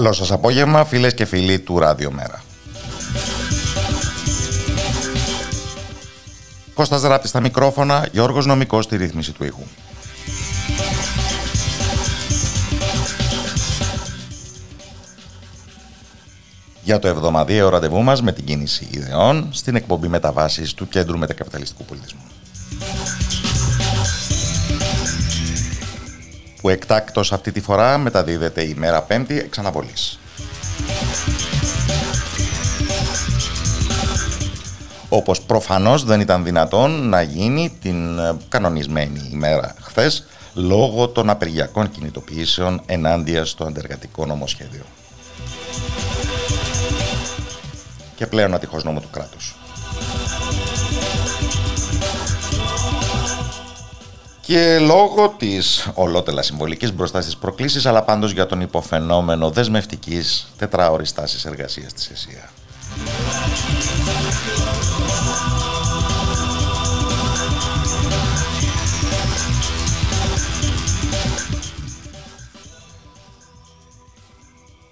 Καλό σας απόγευμα φίλες και φίλοι του Ράδιο Μέρα. Κώστας Ράπτη στα μικρόφωνα, Γιώργος Νομικός στη ρύθμιση του ήχου. Για το εβδομαδιαίο ραντεβού μας με την κίνηση ιδεών στην εκπομπή μεταβάσεις του Κέντρου Μετακαπιταλιστικού Πολιτισμού. Που εκτάκτος αυτή τη φορά μεταδίδεται η μέρα πέμπτη εξ αναβολής. Όπως προφανώς δεν ήταν δυνατόν να γίνει την ε, κανονισμένη ημέρα χθες λόγω των απεργιακών κινητοποιήσεων ενάντια στο αντεργατικό νομοσχέδιο. Και πλέον ατυχώς νόμο του κράτους. Και λόγω της ολότελα συμβολικής μπροστά στις προκλήσεις αλλά πάντως για τον υποφαινόμενο δεσμευτικής τετράωρης τάσης εργασίας της ΕΣΥΑ.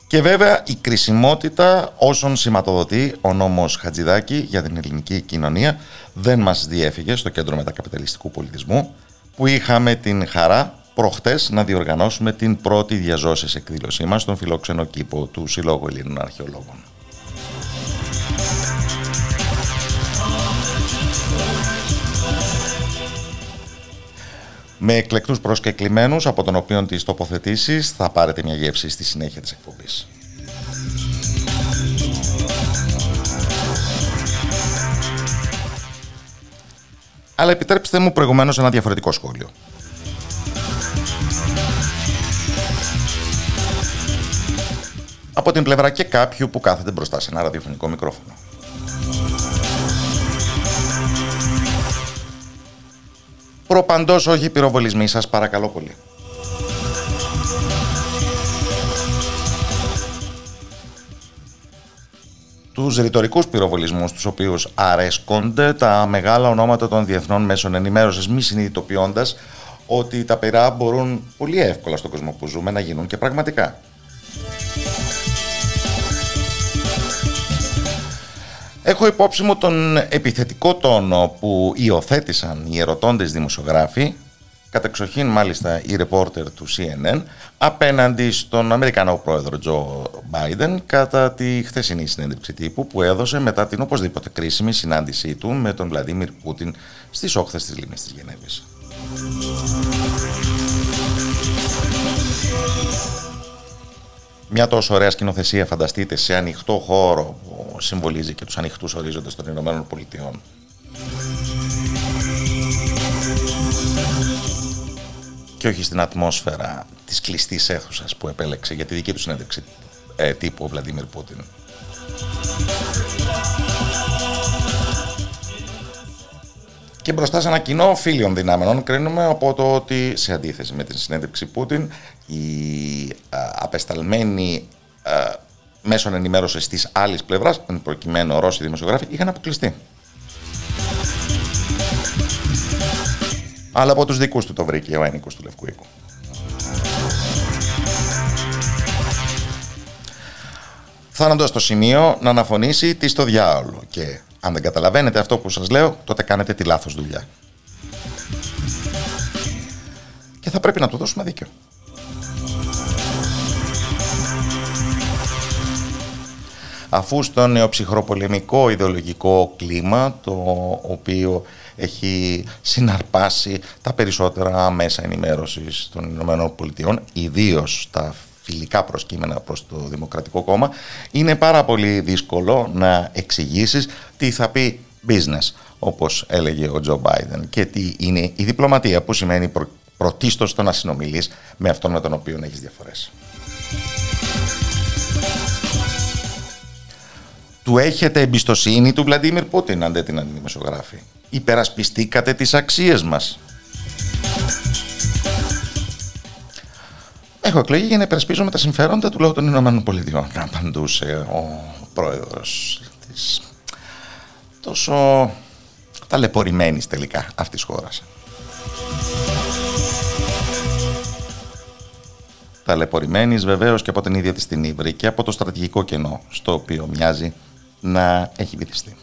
Και βέβαια η κρισιμότητα όσων σηματοδοτεί ο νόμος Χατζηδάκη για την ελληνική κοινωνία δεν μας διέφυγε στο κέντρο μετακαπιταλιστικού πολιτισμού που είχαμε την χαρά προχτές να διοργανώσουμε την πρώτη διαζώσης εκδήλωσή μας στον φιλόξενο κήπο του Συλλόγου Ελλήνων Αρχαιολόγων. με εκλεκτούς προσκεκλημένους από τον οποίο τις τοποθετήσεις θα πάρετε μια γεύση στη συνέχεια της εκπομπής. Αλλά επιτρέψτε μου προηγουμένως ένα διαφορετικό σχόλιο. Από την πλευρά και κάποιου που κάθεται μπροστά σε ένα ραδιοφωνικό μικρόφωνο. Προπαντός όχι πυροβολισμοί σας παρακαλώ πολύ. Τους ρητορικούς πυροβολισμούς τους οποίους αρέσκονται τα μεγάλα ονόματα των διεθνών μέσων ενημέρωσης μη συνειδητοποιώντας ότι τα πειρά μπορούν πολύ εύκολα στον κόσμο που ζούμε να γίνουν και πραγματικά. Έχω υπόψη μου τον επιθετικό τόνο που υιοθέτησαν οι ερωτώντες δημοσιογράφοι κατεξοχήν μάλιστα η ρεπόρτερ του CNN απέναντι στον Αμερικανό πρόεδρο Τζο Μπάιντεν κατά τη χθεσινή συνέντευξη τύπου που έδωσε μετά την οπωσδήποτε κρίσιμη συνάντησή του με τον Βλαντίμιρ Πούτιν στις όχθες της λίμνης της Γενέβης. Μια τόσο ωραία σκηνοθεσία φανταστείτε σε ανοιχτό χώρο που συμβολίζει και τους ανοιχτούς ορίζοντες των Ηνωμένων Πολιτειών και όχι στην ατμόσφαιρα της κλειστής αίθουσας που επέλεξε για τη δική του συνέντευξη ε, τύπου ο Βλαντίμιρ Πούτιν. Και μπροστά σε ένα κοινό φίλιων δυνάμενων κρίνουμε από το ότι σε αντίθεση με την συνέντευξη Πούτιν οι απεσταλμένοι μέσων ενημέρωσης της άλλης πλευράς, εν προκειμένου Ρώσοι δημοσιογράφοι, είχαν αποκλειστεί. Αλλά από τους δικούς του το βρήκε ο ένικος του Λευκού Οίκου. φτάνοντα στο σημείο να αναφωνήσει τι στο διάολο. Και αν δεν καταλαβαίνετε αυτό που σας λέω, τότε κάνετε τη λάθος δουλειά. Και θα πρέπει να του δώσουμε δίκιο. Αφού στο νεοψυχροπολεμικό ιδεολογικό κλίμα, το οποίο έχει συναρπάσει τα περισσότερα μέσα ενημέρωσης των Ηνωμένων Πολιτειών, ιδίως τα φιλικά προσκύμενα προς το Δημοκρατικό Κόμμα, είναι πάρα πολύ δύσκολο να εξηγήσεις τι θα πει business, όπως έλεγε ο Τζο Μπάιδεν, και τι είναι η διπλωματία, που σημαίνει προ, πρωτίστως το να συνομιλείς με αυτόν με τον οποίο έχεις διαφορές. Του έχετε εμπιστοσύνη του Βλαντίμιρ Πούτιν, αν δεν την αντιμεσογράφει. Υπερασπιστήκατε τις αξίες μας. Έχω εκλεγεί για να υπερασπίζομαι τα συμφέροντα του λαού των Ηνωμένων Πολιτειών. Απαντούσε ο πρόεδρος της τόσο ταλαιπωρημένης τελικά αυτής της χώρας. Ταλαιπωρημένης βεβαίως και από την ίδια της την Ήβρη και από το στρατηγικό κενό στο οποίο μοιάζει να έχει βυθιστεί.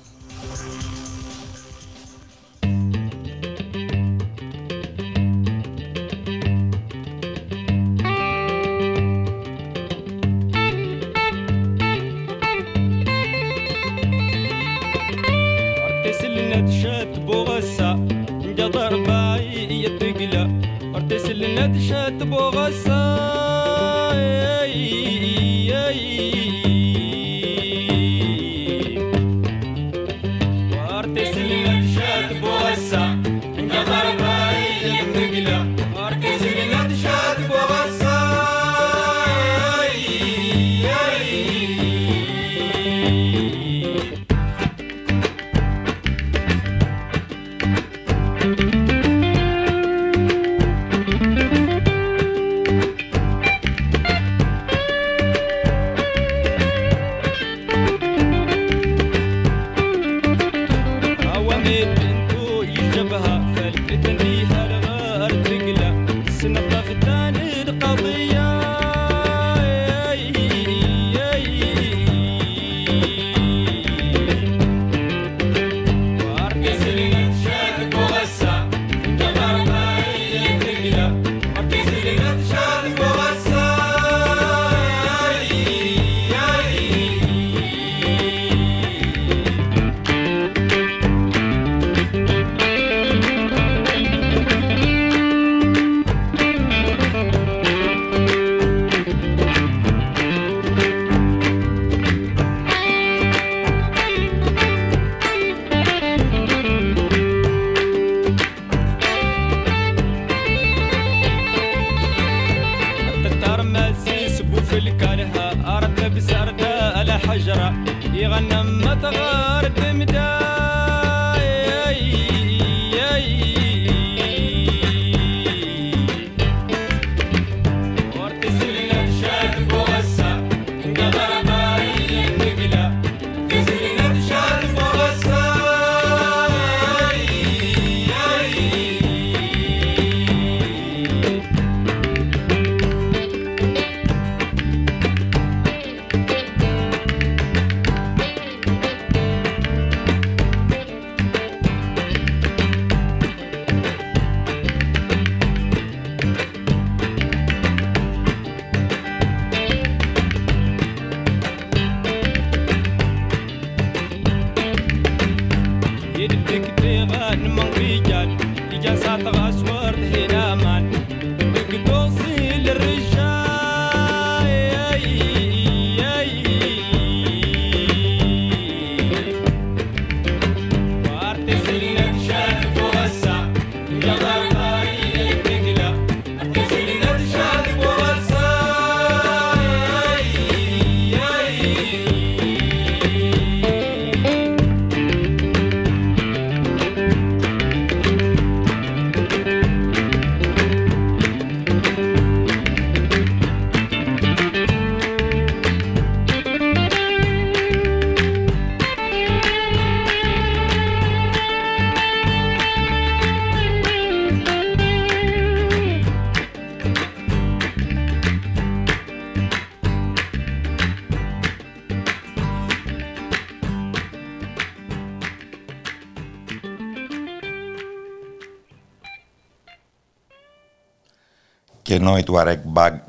Και ενώ η Τουαρέκ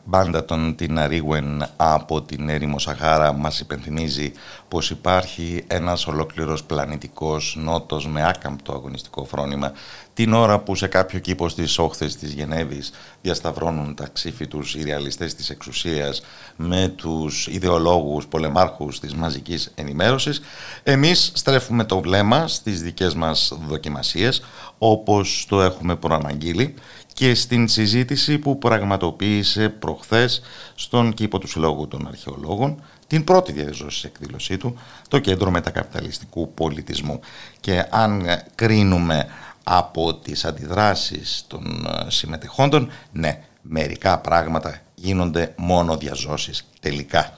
μπάντα των την Αρίγουεν από την έρημο Σαχάρα μας υπενθυμίζει πως υπάρχει ένας ολόκληρος πλανητικός νότος με άκαμπτο αγωνιστικό φρόνημα. Την ώρα που σε κάποιο κήπο στις όχθες της Γενέβης διασταυρώνουν τα ξύφη τους οι ρεαλιστές της εξουσίας με τους ιδεολόγους πολεμάρχους της μαζικής ενημέρωσης εμείς στρέφουμε το βλέμμα στις δικές μας δοκιμασίες όπως το έχουμε προαναγγείλει και στην συζήτηση που πραγματοποίησε προχθές στον κήπο του Συλλόγου των Αρχαιολόγων την πρώτη διαδηλώση εκδήλωσή του, το Κέντρο Μετακαπιταλιστικού Πολιτισμού. Και αν κρίνουμε από τις αντιδράσεις των ε, συμμετεχόντων, ναι, μερικά πράγματα γίνονται μόνο διαζώσεις τελικά.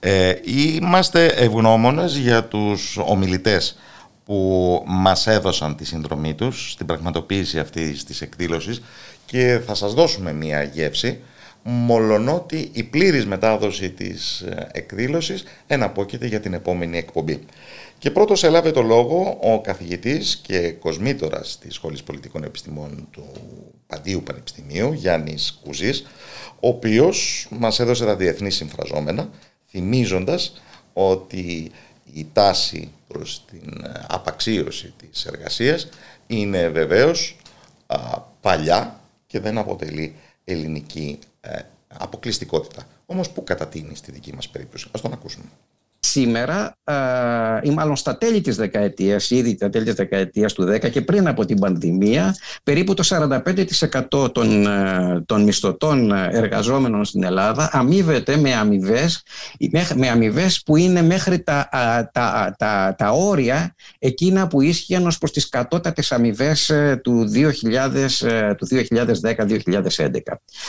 Ε, είμαστε ευγνώμονες για τους ομιλητές που μας έδωσαν τη συνδρομή τους στην πραγματοποίηση αυτής της εκδήλωσης και θα σας δώσουμε μία γεύση μολονότι η πλήρης μετάδοση της ε, εκδήλωσης εναπόκειται για την επόμενη εκπομπή. Και πρώτος έλαβε το λόγο ο καθηγητής και κοσμήτορας της Σχολής Πολιτικών Επιστημών του Παντίου Πανεπιστημίου, Γιάννης Κουζής, ο οποίος μας έδωσε τα διεθνή συμφραζόμενα, θυμίζοντας ότι η τάση προς την ε, απαξίωση της εργασίας είναι βεβαίως παλιά και δεν αποτελεί ελληνική ε, αποκλειστικότητα. Όμως που κατατείνει στη δική μας περίπτωση; Ας τον ακούσουμε σήμερα ή μάλλον στα τέλη της δεκαετίας, ήδη τα τέλη της δεκαετίας του 10 και πριν από την πανδημία, περίπου το 45% των, των μισθωτών εργαζόμενων στην Ελλάδα αμείβεται με αμοιβές με αμοιβές που είναι μέχρι τα, τα, τα, τα, όρια εκείνα που ίσχυαν ως προς τις κατώτατες αμοιβές ε, του, 2000, ε, του 2010-2011.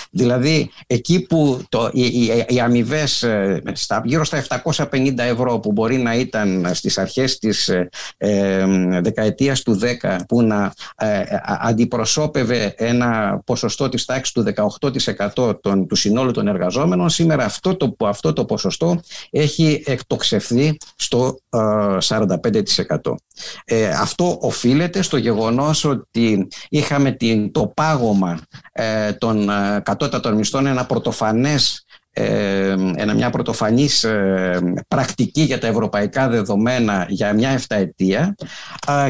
Δηλαδή, εκεί που το, οι, οι, οι αμοιβές ε, γύρω στα 750 ευρώ που μπορεί να ήταν στις αρχές της ε, ε δεκαετίας του 10 που να ε, αντιπροσώπευε ένα ποσοστό της τάξης του 18% των, του συνόλου των εργαζόμενων σήμερα αυτό το, αυτό το ποσοστό έχει εκτοξευθεί στο 45%. Ε, αυτό οφείλεται στο γεγονός ότι είχαμε την, το πάγωμα των κατώτατων μισθών ένα πρωτοφανές ένα, μια πρωτοφανής πρακτική για τα ευρωπαϊκά δεδομένα για μια εφταετία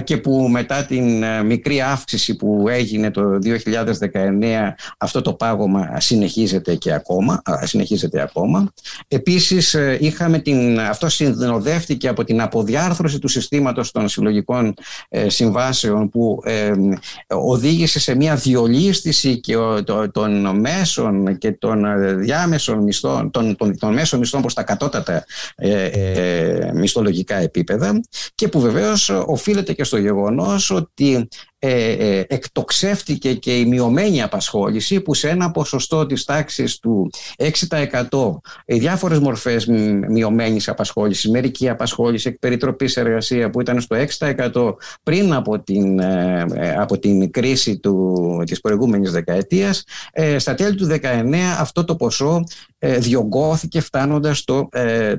και που μετά την ε, μικρή αύξηση που έγινε το 2019 αυτό το πάγωμα συνεχίζεται και ακόμα. Συνεχίζεται ακόμα. Επίσης ε, είχαμε την, αυτό συνοδεύτηκε από την αποδιάρθρωση του συστήματος των συλλογικών ε, συμβάσεων που οδήγησε σε μια διολίστηση και των μέσων και των διάμεσων μισθών, των, των, των μέσων μισθών προς τα κατώτατα ε, ε, μισθολογικά επίπεδα και που βεβαίως οφείλεται και στο γεγονός ότι ε, ε, εκτοξεύτηκε και η μειωμένη απασχόληση που σε ένα ποσοστό της τάξης του 6% οι διάφορες μορφές μειωμένης απασχόλησης, μερική απασχόληση, εκπεριτροπής εργασία που ήταν στο 6% πριν από την, ε, από την κρίση του, της προηγούμενης δεκαετίας, στα τέλη του 19 αυτό το ποσό διωγγώθηκε φτάνοντας στο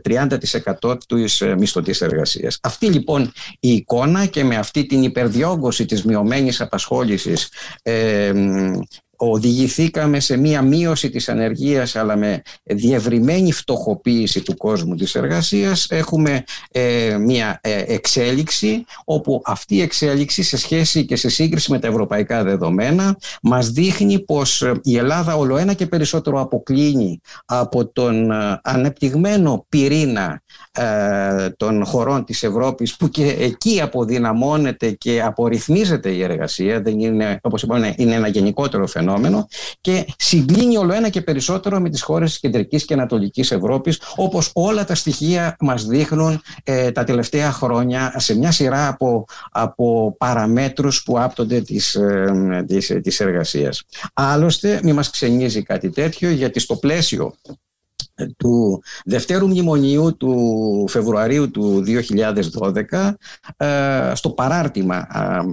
30% της μισθωτής εργασίας. Αυτή λοιπόν η εικόνα και με αυτή την υπερδιόγκωση της μειωμένης μειωμένης απασχόλησης ε, οδηγηθήκαμε σε μία μείωση της ανεργίας αλλά με διευρυμένη φτωχοποίηση του κόσμου της εργασίας έχουμε ε, μία ε, εξέλιξη όπου αυτή η εξέλιξη σε σχέση και σε σύγκριση με τα ευρωπαϊκά δεδομένα μας δείχνει πως η Ελλάδα ολοένα και περισσότερο αποκλίνει από τον ανεπτυγμένο πυρήνα των χωρών της Ευρώπης που και εκεί αποδυναμώνεται και απορριθμίζεται η εργασία. Δεν είναι, όπως είπαμε, είναι ένα γενικότερο φαινόμενο φαινόμενο και συγκλίνει όλο ένα και περισσότερο με τις χώρες της Κεντρικής και Ανατολικής Ευρώπης όπως όλα τα στοιχεία μας δείχνουν ε, τα τελευταία χρόνια σε μια σειρά από, από παραμέτρους που άπτονται της, ε, της, της εργασίας. Άλλωστε, μη μας ξενίζει κάτι τέτοιο γιατί στο πλαίσιο του Δευτέρου Μνημονίου του Φεβρουαρίου του 2012 ε, στο παράρτημα,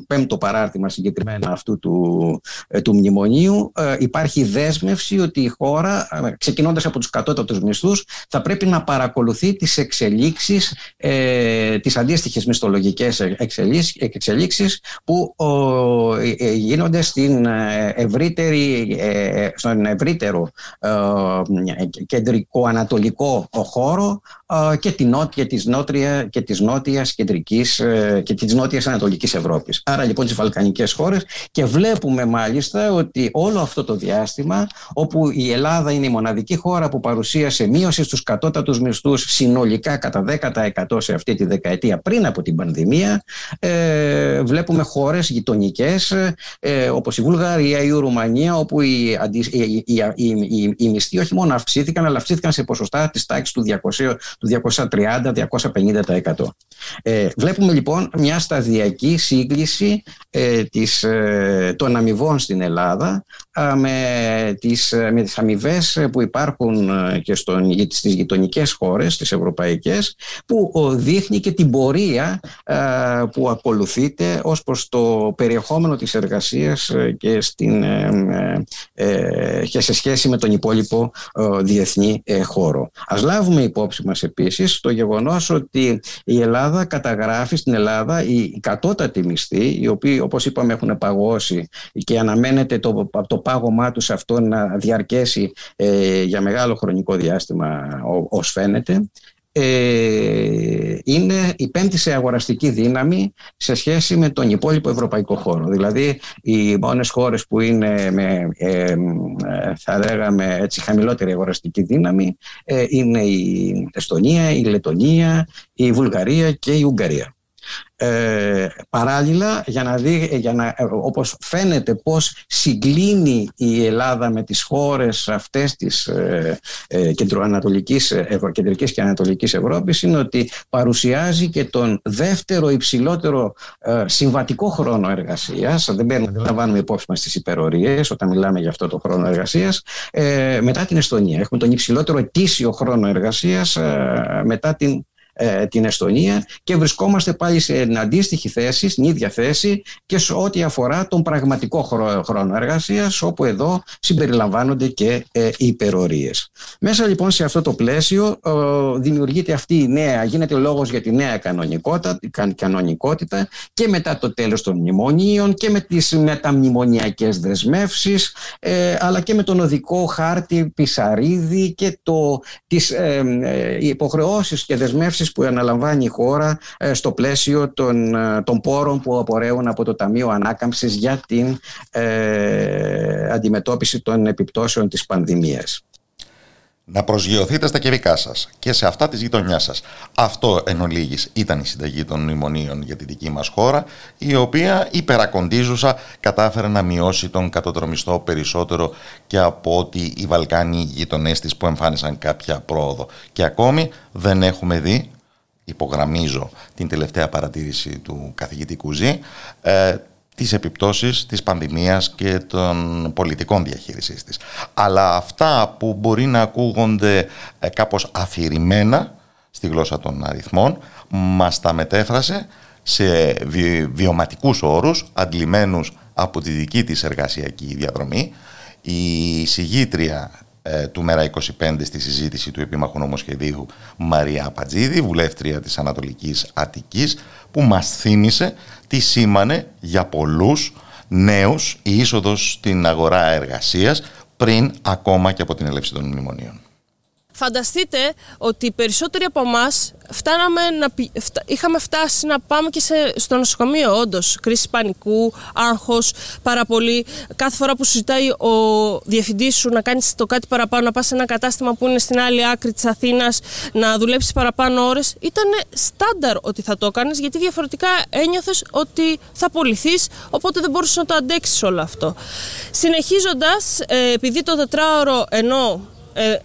πέμπτο παράρτημα συγκεκριμένα αυτού του, ε, του Μνημονίου ε, υπάρχει δέσμευση ότι η χώρα ξεκινώντας από τους κατώτατους μισθούς θα πρέπει να παρακολουθεί τις εξελίξεις τις αντίστοιχες μισθολογικές εξελίξεις που γίνονται στην ευρύτερη, στον ευρύτερο κεντρικό ανατολικό χώρο και, τη νότια, της νότια, και της νότιας κεντρικής ε, και της νότιας ανατολικής Ευρώπης. Άρα λοιπόν τις Βαλκανικές χώρες και βλέπουμε μάλιστα ότι όλο αυτό το διάστημα όπου η Ελλάδα είναι η μοναδική χώρα που παρουσίασε μείωση στους κατώτατους μισθούς συνολικά κατά 10% σε αυτή τη δεκαετία πριν από την πανδημία ε, βλέπουμε χώρες γειτονικές ε, όπως η Βουλγαρία, η Ρουμανία όπου οι, οι, οι, οι, οι μισθοί όχι μόνο αυξήθηκαν αλλά αυξήθηκαν σε ποσοστά της τάξης του 200, του 230-250%. Ε, βλέπουμε λοιπόν μια σταδιακή σύγκληση ε, της, ε, των αμοιβών στην Ελλάδα με τις, με τις αμοιβές που υπάρχουν και στον, στις γειτονικές χώρες, τις ευρωπαϊκές, που δείχνει και την πορεία που ακολουθείται ως προς το περιεχόμενο της εργασίας και, στην, και σε σχέση με τον υπόλοιπο διεθνή χώρο. Ας λάβουμε υπόψη μας επίσης το γεγονός ότι η Ελλάδα καταγράφει στην Ελλάδα η κατώτατη μισθή, οι οποίοι όπως είπαμε έχουν παγώσει και αναμένεται το, το πάγωμά τους αυτό να διαρκέσει ε, για μεγάλο χρονικό διάστημα ως φαίνεται ε, είναι η πέμπτη σε αγοραστική δύναμη σε σχέση με τον υπόλοιπο ευρωπαϊκό χώρο. Δηλαδή οι μόνες χώρες που είναι με, ε, θα λέγαμε έτσι, χαμηλότερη αγοραστική δύναμη ε, είναι η Εστονία, η Λετωνία, η Βουλγαρία και η Ουγγαρία. Ε, παράλληλα για να δει για να, ε, όπως φαίνεται πως συγκλίνει η Ελλάδα με τις χώρες αυτές της ε, ε, κεντροανατολικής, κεντρικής και ανατολικής Ευρώπης είναι ότι παρουσιάζει και τον δεύτερο υψηλότερο ε, συμβατικό χρόνο εργασίας. Δεν, παίρνουμε, δεν λαμβάνουμε υπόψη μας τις υπερορίες όταν μιλάμε για αυτό το χρόνο εργασίας. Ε, μετά την Εστονία. Έχουμε τον υψηλότερο ετήσιο χρόνο εργασίας μετά την ε, την Εστονία και βρισκόμαστε πάλι σε αντίστοιχη θέση, στην ίδια θέση και σε ό,τι αφορά τον πραγματικό χρόνο εργασίας όπου εδώ συμπεριλαμβάνονται και ε, οι υπερορίες. Μέσα λοιπόν σε αυτό το πλαίσιο ε, δημιουργείται αυτή η νέα, γίνεται λόγος για τη νέα κανονικότητα, κανονικότητα και μετά το τέλος των μνημονίων και με τις μεταμνημονιακές δεσμεύσεις ε, αλλά και με τον οδικό χάρτη Πισαρίδη και το, τις ε, ε υποχρεώσεις και δεσμεύσεις που αναλαμβάνει η χώρα ε, στο πλαίσιο των, ε, των πόρων που απορρέουν από το Ταμείο Ανάκαμψης για την ε, αντιμετώπιση των επιπτώσεων της πανδημίας να προσγειωθείτε στα κερικά σας και σε αυτά της γειτονιάς σας. Αυτό εν ολίγης ήταν η συνταγή των μνημονίων για τη δική μας χώρα, η οποία υπερακοντίζουσα κατάφερε να μειώσει τον κατωτρομιστό περισσότερο και από ότι οι Βαλκάνοι γειτονές της που εμφάνισαν κάποια πρόοδο. Και ακόμη δεν έχουμε δει υπογραμμίζω την τελευταία παρατήρηση του καθηγητή Κουζή, ε, τις επιπτώσεις της πανδημίας και των πολιτικών διαχείρισης της. Αλλά αυτά που μπορεί να ακούγονται ε, κάπως αφηρημένα στη γλώσσα των αριθμών, μας τα μετέφρασε σε βι, βιωματικούς όρους, αντλημένους από τη δική της εργασιακή διαδρομή. Η συγγήτρια ε, του Μέρα 25 στη συζήτηση του επίμαχου νομοσχεδίου Μαρία Πατζίδη, βουλεύτρια της Ανατολικής Αττικής, που μας θύμισε τι σήμανε για πολλούς νέους η είσοδος στην αγορά εργασίας πριν ακόμα και από την έλευση των μνημονίων. Φανταστείτε ότι οι περισσότεροι από εμάς να, είχαμε φτάσει να πάμε και σε, στο νοσοκομείο, όντως. Κρίση πανικού, άγχος, πάρα πολύ. Κάθε φορά που συζητάει ο διευθυντής σου να κάνεις το κάτι παραπάνω, να πας σε ένα κατάστημα που είναι στην άλλη άκρη της Αθήνας, να δουλέψεις παραπάνω ώρες, ήταν στάνταρ ότι θα το έκανες, γιατί διαφορετικά ένιωθες ότι θα απολυθείς, οπότε δεν μπορούσες να το αντέξεις όλο αυτό. Συνεχίζοντας, ε, επειδή το τετράωρο ενώ ε,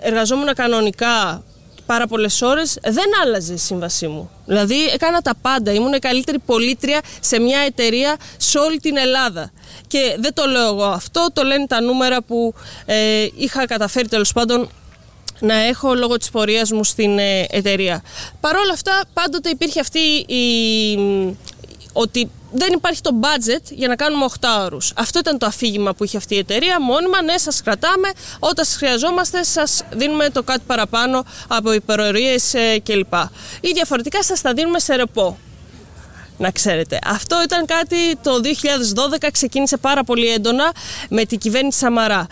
εργαζόμουν κανονικά πάρα πολλές ώρες, δεν άλλαζε η σύμβασή μου. Δηλαδή έκανα τα πάντα. Ήμουν η καλύτερη πολίτρια σε μια εταιρεία σε όλη την Ελλάδα. Και δεν το λέω εγώ αυτό, το λένε τα νούμερα που ε, είχα καταφέρει τέλος πάντων να έχω λόγω της πορείας μου στην ε, εταιρεία. Παρ' όλα αυτά πάντοτε υπήρχε αυτή η, ότι δεν υπάρχει το budget για να κάνουμε 8 ώρους. Αυτό ήταν το αφήγημα που είχε αυτή η εταιρεία. Μόνιμα, ναι, σας κρατάμε. Όταν σας χρειαζόμαστε, σας δίνουμε το κάτι παραπάνω από υπερορίες ε, κλπ. Ή διαφορετικά σας τα δίνουμε σε ρεπό. Να ξέρετε. Αυτό ήταν κάτι το 2012 ξεκίνησε πάρα πολύ έντονα με την κυβέρνηση Σαμαρά.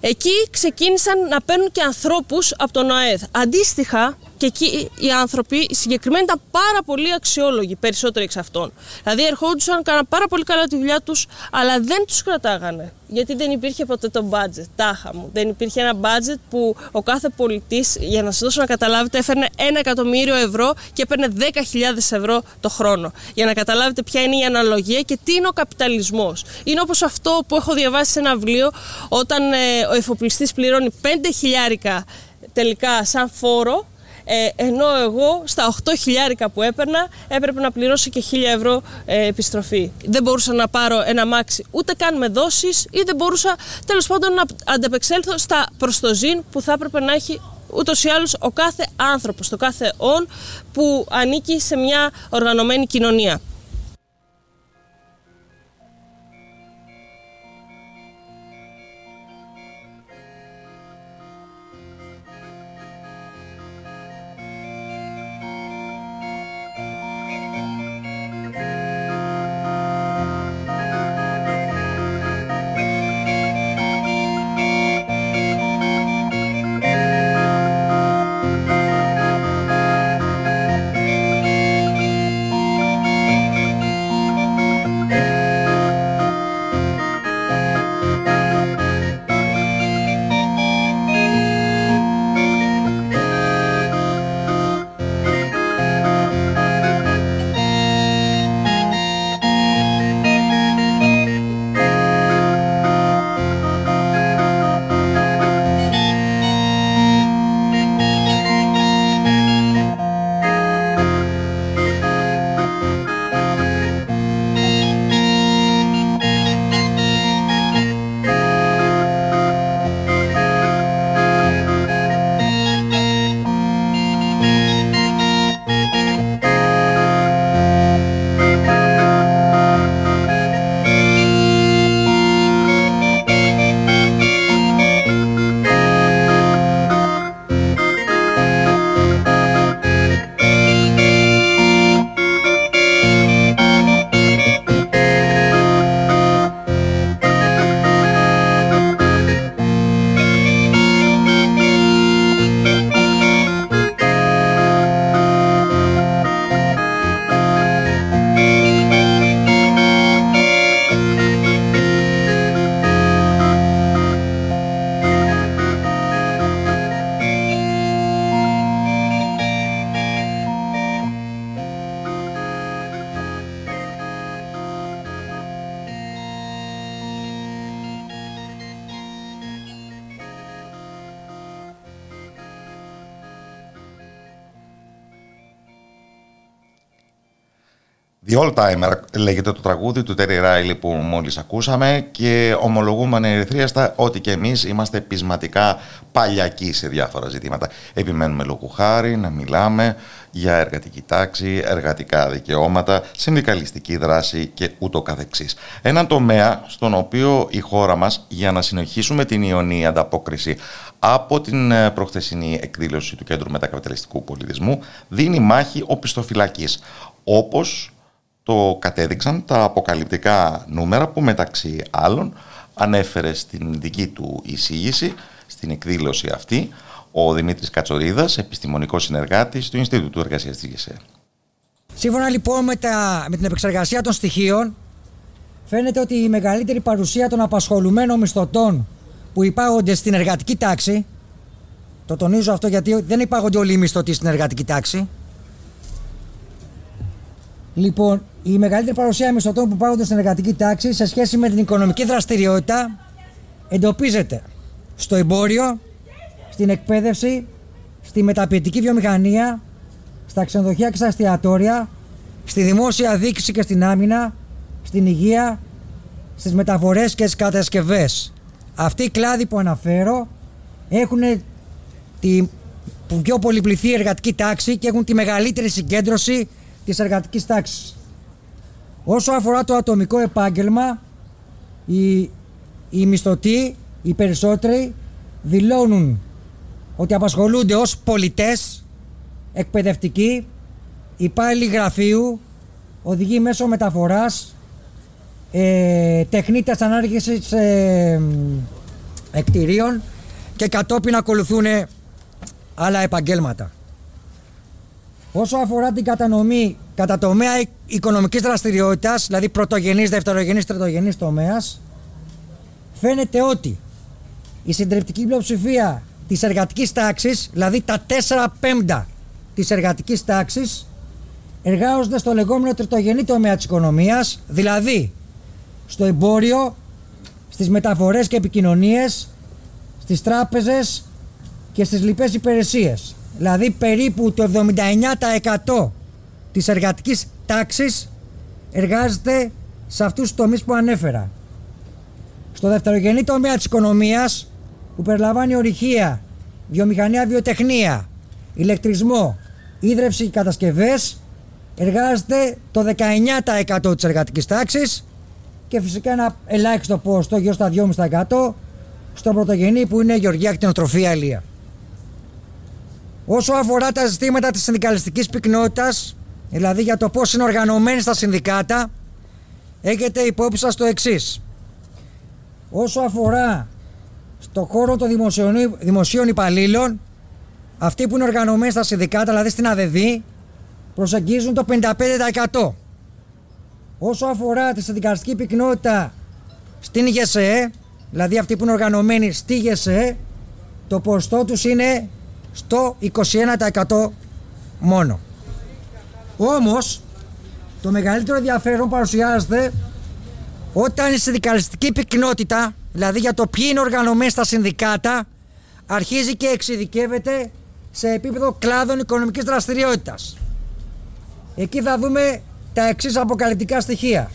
Εκεί ξεκίνησαν να παίρνουν και ανθρώπους από τον ΟΑΕΔ. Αντίστοιχα, και εκεί οι άνθρωποι οι συγκεκριμένοι ήταν πάρα πολύ αξιόλογοι, περισσότεροι εξ αυτών. Δηλαδή ερχόντουσαν, κάναν πάρα πολύ καλά τη δουλειά τους, αλλά δεν τους κρατάγανε. Γιατί δεν υπήρχε ποτέ το budget. Τάχα μου. Δεν υπήρχε ένα budget που ο κάθε πολιτής, για να σας δώσω να καταλάβετε, έφερνε ένα εκατομμύριο ευρώ και έπαιρνε 10.000 ευρώ το χρόνο. Για να καταλάβετε ποια είναι η αναλογία και τι είναι ο καπιταλισμός. Είναι όπως αυτό που έχω διαβάσει σε ένα βιβλίο, όταν ε, ο εφοπλιστής πληρώνει 5 χιλιάρικα τελικά σαν φόρο ε, ενώ εγώ στα 8 χιλιάρικα που έπαιρνα έπρεπε να πληρώσω και 1000 ευρώ ε, επιστροφή. Δεν μπορούσα να πάρω ένα μάξι ούτε καν με δόσεις ή δεν μπορούσα τέλος πάντων να αντεπεξέλθω στα προστοζήν που θα έπρεπε να έχει ούτως ή άλλως ο κάθε άνθρωπος, το κάθε όν που ανήκει σε μια οργανωμένη κοινωνία. The All Timer λέγεται το τραγούδι του Terry Riley που μόλις ακούσαμε και ομολογούμε ανερυθρίαστα ότι και εμείς είμαστε πεισματικά παλιακοί σε διάφορα ζητήματα. Επιμένουμε λόγου χάρη να μιλάμε για εργατική τάξη, εργατικά δικαιώματα, συνδικαλιστική δράση και ούτω καθεξής. Ένα τομέα στον οποίο η χώρα μας για να συνεχίσουμε την ιονή ανταπόκριση από την ε, προχθεσινή εκδήλωση του Κέντρου Μετακαπιταλιστικού Πολιτισμού δίνει μάχη οπισθοφυλακής όπως το κατέδειξαν τα αποκαλυπτικά νούμερα που μεταξύ άλλων ανέφερε στην δική του εισήγηση, στην εκδήλωση αυτή, ο Δημήτρης Κατσορίδας, επιστημονικός συνεργάτης του Ινστιτούτου Εργασίας της ΓΕΣΕ. Σύμφωνα λοιπόν με, με την επεξεργασία των στοιχείων, φαίνεται ότι η μεγαλύτερη παρουσία των απασχολουμένων μισθωτών που υπάγονται στην εργατική τάξη, το τονίζω αυτό γιατί δεν υπάγονται όλοι οι μισθωτοί στην εργατική τάξη, Λοιπόν, η μεγαλύτερη παρουσία μισθωτών που πάγονται στην εργατική τάξη σε σχέση με την οικονομική δραστηριότητα εντοπίζεται στο εμπόριο, στην εκπαίδευση, στη μεταποιητική βιομηχανία, στα ξενοδοχεία και στα εστιατόρια, στη δημόσια δίκηση και στην άμυνα, στην υγεία, στις μεταφορές και στις κατασκευές. Αυτοί οι κλάδοι που αναφέρω έχουν τη πιο πολυπληθή εργατική τάξη και έχουν τη μεγαλύτερη συγκέντρωση της εργατικής τάξης. Όσο αφορά το ατομικό επάγγελμα, οι, οι μισθωτοί, οι περισσότεροι, δηλώνουν ότι απασχολούνται ως πολιτές, εκπαιδευτικοί, υπάλληλοι γραφείου, οδηγοί μέσω μεταφοράς, ε, τεχνίτες ανάργησης ε, εκτηρίων και κατόπιν ακολουθούν άλλα επαγγέλματα. Όσο αφορά την κατανομή κατά τομέα οικονομικής δραστηριότητας, δηλαδή πρωτογενής, δευτερογενής, τριτογενής τομέας, φαίνεται ότι η συντριπτική πλειοψηφία της εργατικής τάξης, δηλαδή τα 4 πέμπτα της εργατικής τάξης, εργάζονται στο λεγόμενο τριτογενή τομέα της οικονομίας, δηλαδή στο εμπόριο, στις μεταφορές και επικοινωνίες, στις τράπεζες και στις λοιπές υπηρεσίες. Δηλαδή περίπου το 79% της εργατικής τάξης εργάζεται σε αυτούς τους τομείς που ανέφερα. Στο δευτερογενή τομέα της οικονομίας που περιλαμβάνει ορυχεία, βιομηχανία, βιοτεχνία, ηλεκτρισμό, ίδρυυση και κατασκευές εργάζεται το 19% της εργατικής τάξης και φυσικά ένα ελάχιστο ποσοστό γύρω στα 2,5% στο πρωτογενή που είναι γεωργία, κτηνοτροφία, αλεία. Όσο αφορά τα ζητήματα της συνδικαλιστικής πυκνότητας, δηλαδή για το πώς είναι οργανωμένοι στα συνδικάτα, έχετε υπόψη σας το εξής. Όσο αφορά στο χώρο των δημοσίων, δημοσίων υπαλλήλων, αυτοί που είναι οργανωμένοι στα συνδικάτα, δηλαδή στην ΑΔΔ, προσεγγίζουν το 55%. Όσο αφορά τη συνδικαλιστική πυκνότητα στην ΓΕΣΕ, δηλαδή αυτοί που είναι οργανωμένοι στη ΓΕΣΕ, το ποστό τους είναι στο 21% μόνο. Όμως, το μεγαλύτερο ενδιαφέρον παρουσιάζεται όταν η συνδικαλιστική πυκνότητα, δηλαδή για το ποιοι είναι οργανωμένοι στα συνδικάτα, αρχίζει και εξειδικεύεται σε επίπεδο κλάδων οικονομικής δραστηριότητας. Εκεί θα δούμε τα εξής αποκαλυπτικά στοιχεία.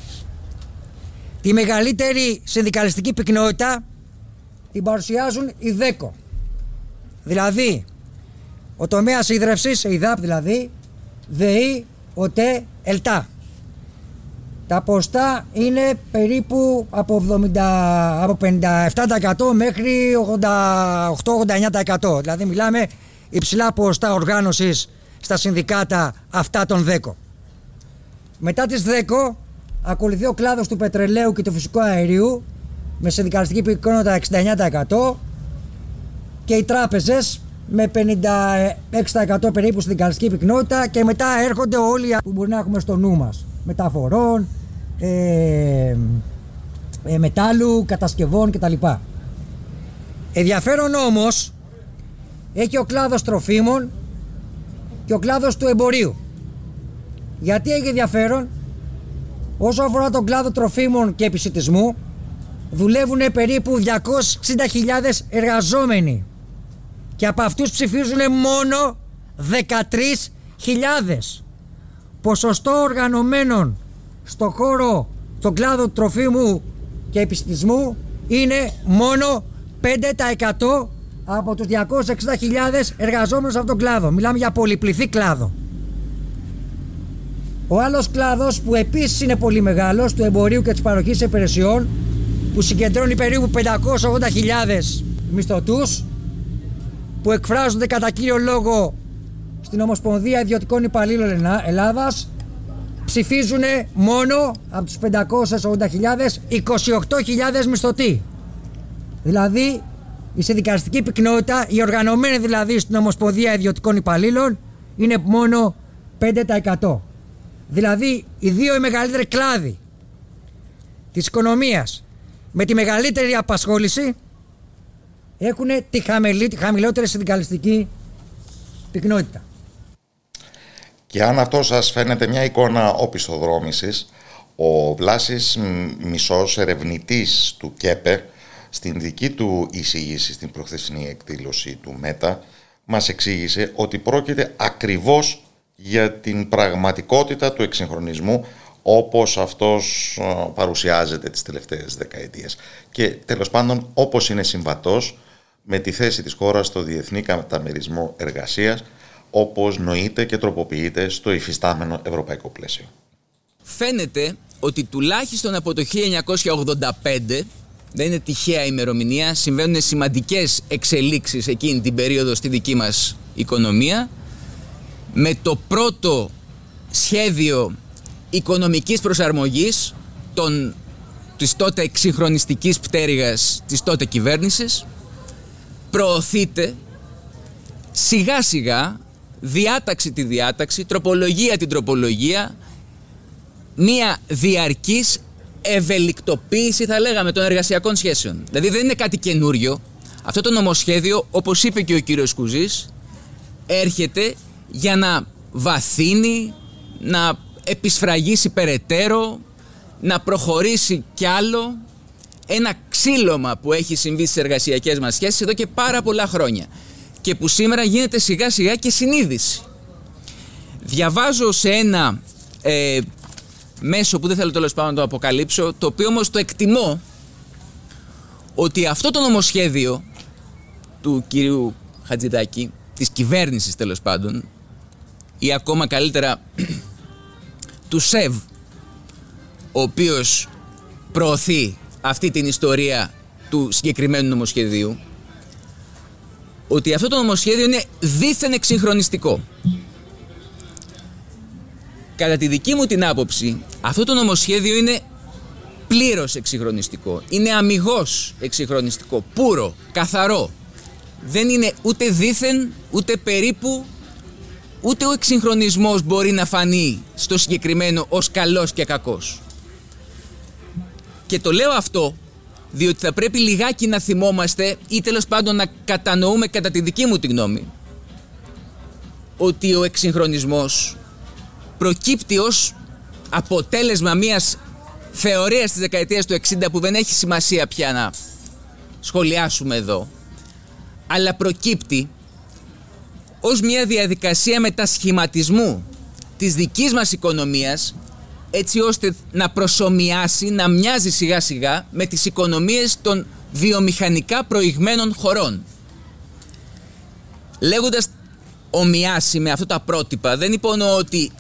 Τη μεγαλύτερη συνδικαλιστική πυκνότητα την παρουσιάζουν οι ΔΕΚΟ. Δηλαδή, ο τομέας ίδρευσης, η ΔΑΠ δηλαδή, ΔΕΗ, ΟΤΕ, ΕΛΤΑ. Τα ποστά είναι περίπου από, 70, από 57% μέχρι 88-89%. Δηλαδή μιλάμε υψηλά ποστά οργάνωσης στα συνδικάτα αυτά των ΔΕΚΟ. Μετά τις ΔΕΚΟ ακολουθεί ο κλάδος του πετρελαίου και του φυσικού αερίου με συνδικαλιστική πυκνότητα 69% και οι τράπεζες με 56% περίπου συνδικαλιστική πυκνότητα και μετά έρχονται όλοι που μπορεί να έχουμε στο νου μας μεταφορών, ε, ε, μετάλλου, κατασκευών κτλ. Ενδιαφέρον όμως έχει ο κλάδος τροφίμων και ο κλάδος του εμπορίου. Γιατί έχει ενδιαφέρον, όσο αφορά τον κλάδο τροφίμων και επισητισμού, δουλεύουν περίπου 260.000 εργαζόμενοι και από αυτούς ψηφίζουν μόνο 13.000. Ποσοστό οργανωμένων στο χώρο, στον κλάδο τροφίμου και επιστημισμού είναι μόνο 5% από τους 260.000 εργαζόμενους σε αυτόν τον κλάδο. Μιλάμε για πολυπληθή κλάδο. Ο άλλος κλάδος που επίσης είναι πολύ μεγάλος, του εμπορίου και της παροχής υπηρεσιών, που συγκεντρώνει περίπου 580.000 μισθωτούς, που εκφράζονται κατά κύριο λόγο στην Ομοσπονδία Ιδιωτικών Υπαλλήλων Ελλάδας, ψηφίζουν μόνο από τους 580.000 28.000 μισθωτοί. Δηλαδή η συνδικαστική πυκνότητα, η οργανωμένη δηλαδή στην Ομοσπονδία Ιδιωτικών Υπαλλήλων είναι μόνο 5%. Δηλαδή οι δύο οι μεγαλύτεροι κλάδοι της οικονομίας με τη μεγαλύτερη απασχόληση έχουν τη, χαμηλή, τη χαμηλότερη συνδικαλιστική πυκνότητα. Και αν αυτό σας φαίνεται μια εικόνα οπισθοδρόμησης, ο Βλάσης Μισός, ερευνητής του ΚΕΠΕ, στην δική του εισήγηση στην προχθεσινή εκδήλωση του ΜΕΤΑ, μας εξήγησε ότι πρόκειται ακριβώς για την πραγματικότητα του εξυγχρονισμού όπως αυτός παρουσιάζεται τις τελευταίες δεκαετίες. Και τέλος πάντων όπως είναι συμβατός με τη θέση της χώρας στο διεθνή καταμερισμό εργασίας όπως νοείται και τροποποιείται στο υφιστάμενο ευρωπαϊκό πλαίσιο. Φαίνεται ότι τουλάχιστον από το 1985 δεν είναι τυχαία ημερομηνία, συμβαίνουν σημαντικές εξελίξεις εκείνη την περίοδο στη δική μας οικονομία με το πρώτο σχέδιο οικονομικής προσαρμογής των, της τότε εξυγχρονιστικής πτέρυγας της τότε κυβέρνησης προωθείται σιγά σιγά διάταξη τη διάταξη, τροπολογία την τροπολογία μία διαρκής ευελικτοποίηση θα λέγαμε των εργασιακών σχέσεων. Δηλαδή δεν είναι κάτι καινούριο. Αυτό το νομοσχέδιο όπως είπε και ο κύριος Κουζής έρχεται για να βαθύνει, να επισφραγίσει περαιτέρω, να προχωρήσει κι άλλο ένα ξύλωμα που έχει συμβεί στις εργασιακές μας σχέσεις εδώ και πάρα πολλά χρόνια και που σήμερα γίνεται σιγά σιγά και συνείδηση. Διαβάζω σε ένα ε, μέσο που δεν θέλω τέλος πάντων να το αποκαλύψω, το οποίο όμως το εκτιμώ ότι αυτό το νομοσχέδιο του κυρίου Χατζηδάκη, της κυβέρνησης τέλος πάντων, ή ακόμα καλύτερα του ΣΕΒ, ο οποίος προωθεί αυτή την ιστορία του συγκεκριμένου νομοσχεδίου, ότι αυτό το νομοσχέδιο είναι δίθεν εξυγχρονιστικό. Κατά τη δική μου την άποψη, αυτό το νομοσχέδιο είναι πλήρως εξυγχρονιστικό. Είναι αμυγός εξυγχρονιστικό, πουρο, καθαρό. Δεν είναι ούτε δίθεν, ούτε περίπου, ούτε ο εξυγχρονισμός μπορεί να φανεί στο συγκεκριμένο ως καλός και κακός. Και το λέω αυτό διότι θα πρέπει λιγάκι να θυμόμαστε ή τέλος πάντων να κατανοούμε κατά τη δική μου τη γνώμη ότι ο εξυγχρονισμός προκύπτει ως αποτέλεσμα μιας θεωρίας της δεκαετίας του 60 που δεν έχει σημασία πια να σχολιάσουμε εδώ αλλά προκύπτει ως μια διαδικασία μετασχηματισμού της δικής μας οικονομίας έτσι ώστε να προσωμιάσει, να μοιάζει σιγά σιγά με τις οικονομίες των βιομηχανικά προηγμένων χωρών. Λέγοντας ομοιάσει με αυτά τα πρότυπα δεν υπονοώ ότι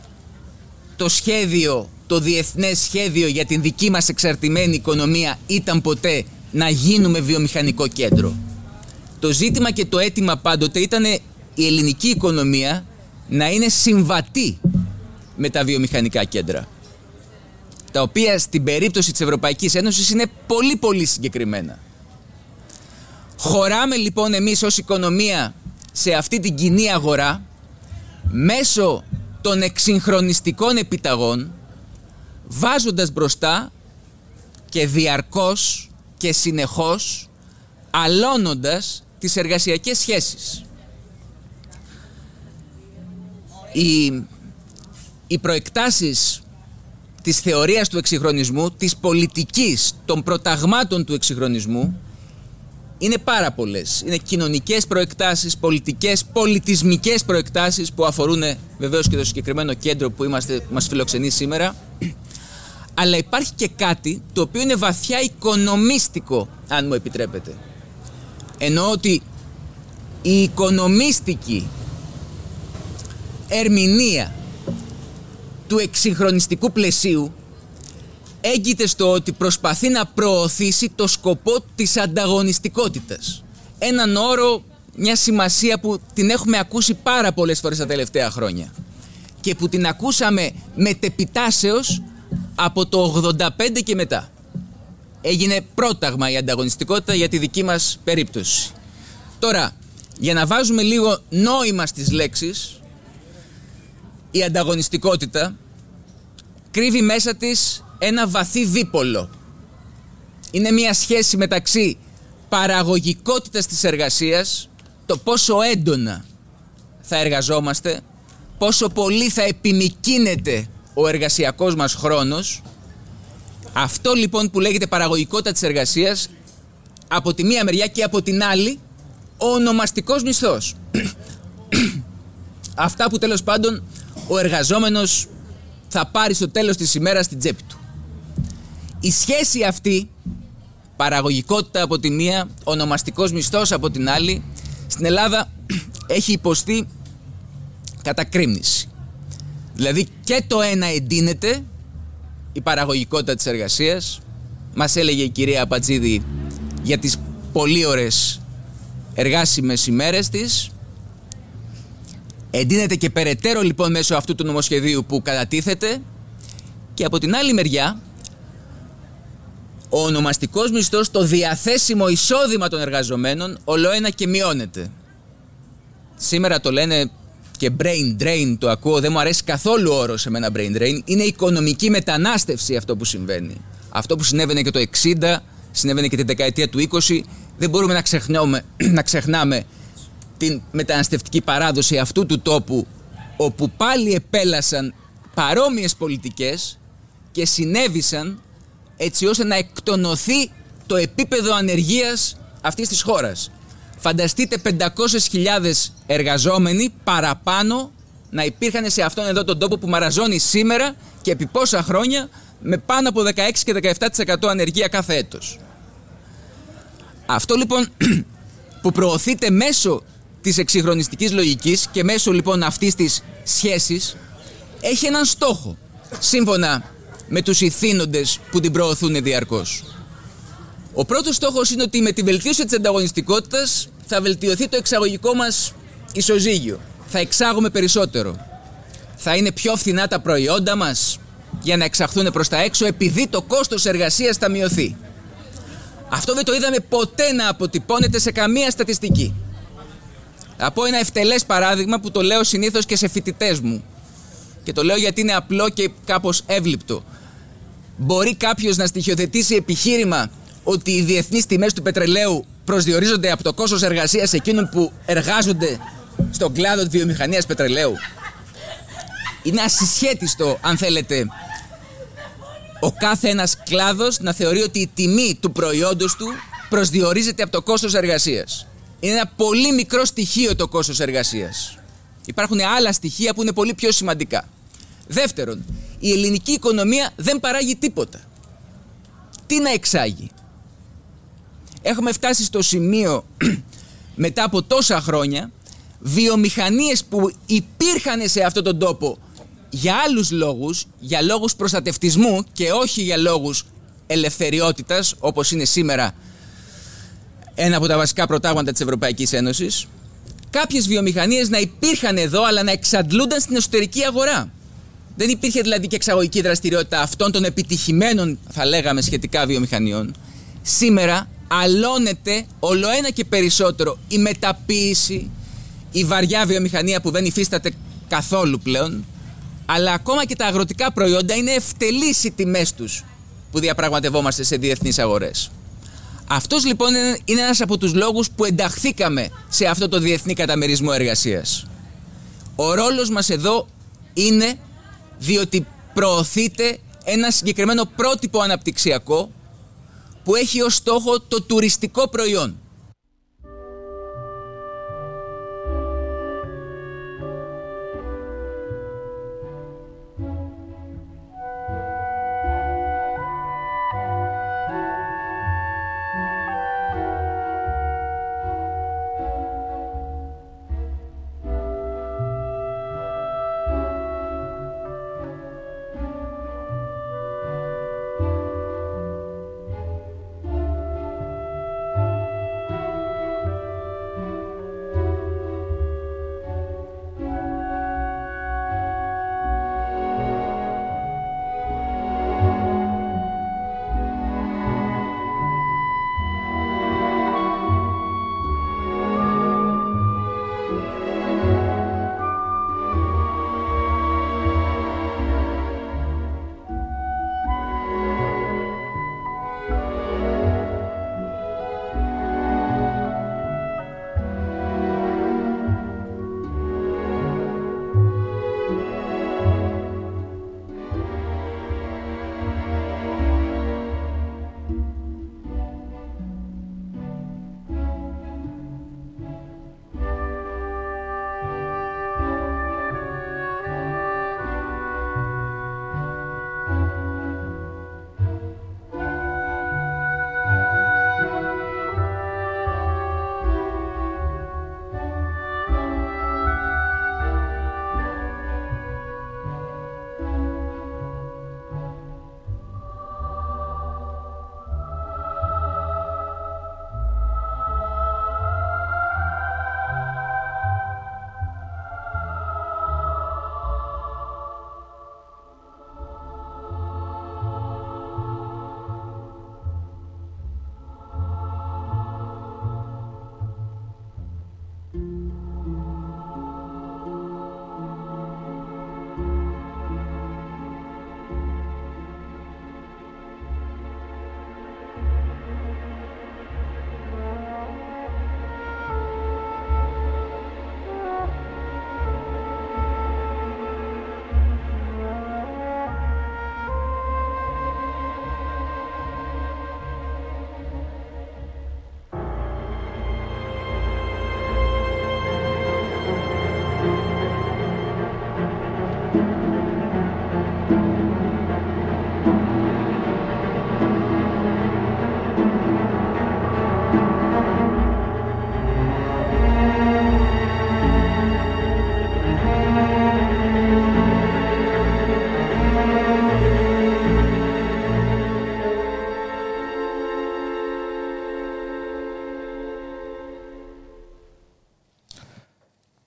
το σχέδιο, το διεθνές σχέδιο για την δική μας εξαρτημένη οικονομία ήταν ποτέ να γίνουμε βιομηχανικό κέντρο. Το ζήτημα και το αίτημα πάντοτε ήταν η ελληνική οικονομία να είναι συμβατή με τα βιομηχανικά κέντρα τα οποία στην περίπτωση της Ευρωπαϊκής Ένωσης είναι πολύ πολύ συγκεκριμένα. Χωράμε λοιπόν εμείς ως οικονομία σε αυτή την κοινή αγορά μέσω των εξυγχρονιστικών επιταγών βάζοντας μπροστά και διαρκώς και συνεχώς αλώνοντας τις εργασιακές σχέσεις. Οι, οι προεκτάσεις της θεωρίας του εξυγχρονισμού, της πολιτικής, των προταγμάτων του εξυγχρονισμού είναι πάρα πολλές. Είναι κοινωνικές προεκτάσεις, πολιτικές, πολιτισμικές προεκτάσεις που αφορούν βεβαίως και το συγκεκριμένο κέντρο που είμαστε, μας φιλοξενεί σήμερα. Αλλά υπάρχει και κάτι το οποίο είναι βαθιά οικονομίστικο, αν μου επιτρέπετε. Εννοώ ότι η οικονομίστικη ερμηνεία του εξυγχρονιστικού πλαισίου έγκυται στο ότι προσπαθεί να προωθήσει το σκοπό της ανταγωνιστικότητας. Έναν όρο, μια σημασία που την έχουμε ακούσει πάρα πολλές φορές τα τελευταία χρόνια και που την ακούσαμε μετεπιτάσεως από το 85 και μετά. Έγινε πρόταγμα η ανταγωνιστικότητα για τη δική μας περίπτωση. Τώρα, για να βάζουμε λίγο νόημα στις λέξεις, η ανταγωνιστικότητα κρύβει μέσα της ένα βαθύ δίπολο. Είναι μια σχέση μεταξύ παραγωγικότητας της εργασίας, το πόσο έντονα θα εργαζόμαστε, πόσο πολύ θα επιμικίνεται ο εργασιακός μας χρόνος. Αυτό λοιπόν που λέγεται παραγωγικότητα της εργασίας, από τη μία μεριά και από την άλλη, ο ονομαστικός μισθός. Αυτά που τέλος πάντων ο εργαζόμενος θα πάρει στο τέλος της ημέρας στην τσέπη του. Η σχέση αυτή παραγωγικότητα από τη μία, ονομαστικός μισθός από την άλλη, στην Ελλάδα έχει υποστεί κατακρίμνηση. Δηλαδή και το ένα εντείνεται, η παραγωγικότητα της εργασίας. Μας έλεγε η κυρία Πατζίδη για τις πολύ ώρες εργάσιμες ημέρες της. Εντείνεται και περαιτέρω λοιπόν μέσω αυτού του νομοσχεδίου που κατατίθεται και από την άλλη μεριά ο ονομαστικός μισθός, το διαθέσιμο εισόδημα των εργαζομένων ολοένα και μειώνεται. Σήμερα το λένε και brain drain το ακούω, δεν μου αρέσει καθόλου όρος σε μένα brain drain. Είναι οικονομική μετανάστευση αυτό που συμβαίνει. Αυτό που συνέβαινε και το 60, συνέβαινε και τη δεκαετία του 20. Δεν μπορούμε να ξεχνάμε, να ξεχνάμε την μεταναστευτική παράδοση αυτού του τόπου όπου πάλι επέλασαν παρόμοιες πολιτικές και συνέβησαν έτσι ώστε να εκτονωθεί το επίπεδο ανεργίας αυτής της χώρας. Φανταστείτε 500.000 εργαζόμενοι παραπάνω να υπήρχαν σε αυτόν εδώ τον τόπο που μαραζώνει σήμερα και επί πόσα χρόνια με πάνω από 16 και 17% ανεργία κάθε έτος. Αυτό λοιπόν που προωθείται μέσω της εξυγχρονιστικής λογικής και μέσω λοιπόν αυτής της σχέσης έχει έναν στόχο σύμφωνα με τους ηθήνοντες που την προωθούν διαρκώς. Ο πρώτος στόχος είναι ότι με τη βελτίωση της ανταγωνιστικότητας θα βελτιωθεί το εξαγωγικό μας ισοζύγιο. Θα εξάγουμε περισσότερο. Θα είναι πιο φθηνά τα προϊόντα μας για να εξαχθούν προς τα έξω επειδή το κόστος εργασίας θα μειωθεί. Αυτό δεν το είδαμε ποτέ να αποτυπώνεται σε καμία στατιστική. Θα πω ένα ευτελές παράδειγμα που το λέω συνήθως και σε φοιτητές μου. Και το λέω γιατί είναι απλό και κάπως εύληπτο. Μπορεί κάποιος να στοιχειοθετήσει επιχείρημα ότι οι διεθνείς τιμές του πετρελαίου προσδιορίζονται από το κόστος εργασίας εκείνων που εργάζονται στον κλάδο της βιομηχανίας πετρελαίου; Είναι ασυσχέτιστο, αν θέλετε, ο κάθε ένας κλάδος να θεωρεί ότι η τιμή του προϊόντος του προσδιορίζεται από το κόστος εργασίας. Είναι ένα πολύ μικρό στοιχείο το κόστος εργασίας. Υπάρχουν άλλα στοιχεία που είναι πολύ πιο σημαντικά. Δεύτερον, η ελληνική οικονομία δεν παράγει τίποτα. Τι να εξάγει; Έχουμε φτάσει στο σημείο μετά από τόσα χρόνια βιομηχανίες που υπήρχαν σε αυτόν τον τόπο για άλλους λόγους, για λόγους προστατευτισμού και όχι για λόγους ελευθεριότητας όπως είναι σήμερα ένα από τα βασικά προτάγματα της Ευρωπαϊκής Ένωσης κάποιες βιομηχανίες να υπήρχαν εδώ αλλά να εξαντλούνταν στην εσωτερική αγορά. Δεν υπήρχε δηλαδή και εξαγωγική δραστηριότητα αυτών των επιτυχημένων θα λέγαμε σχετικά βιομηχανιών. Σήμερα αλώνεται όλο ένα και περισσότερο η μεταποίηση, η βαριά βιομηχανία που δεν υφίσταται καθόλου πλέον, αλλά ακόμα και τα αγροτικά προϊόντα είναι ευτελείς οι τιμές τους που διαπραγματευόμαστε σε διεθνείς αγορές. Αυτός λοιπόν είναι ένας από τους λόγους που ενταχθήκαμε σε αυτό το διεθνή καταμερισμό εργασίας. Ο ρόλος μας εδώ είναι διότι προωθείται ένα συγκεκριμένο πρότυπο αναπτυξιακό που έχει ως στόχο το τουριστικό προϊόν.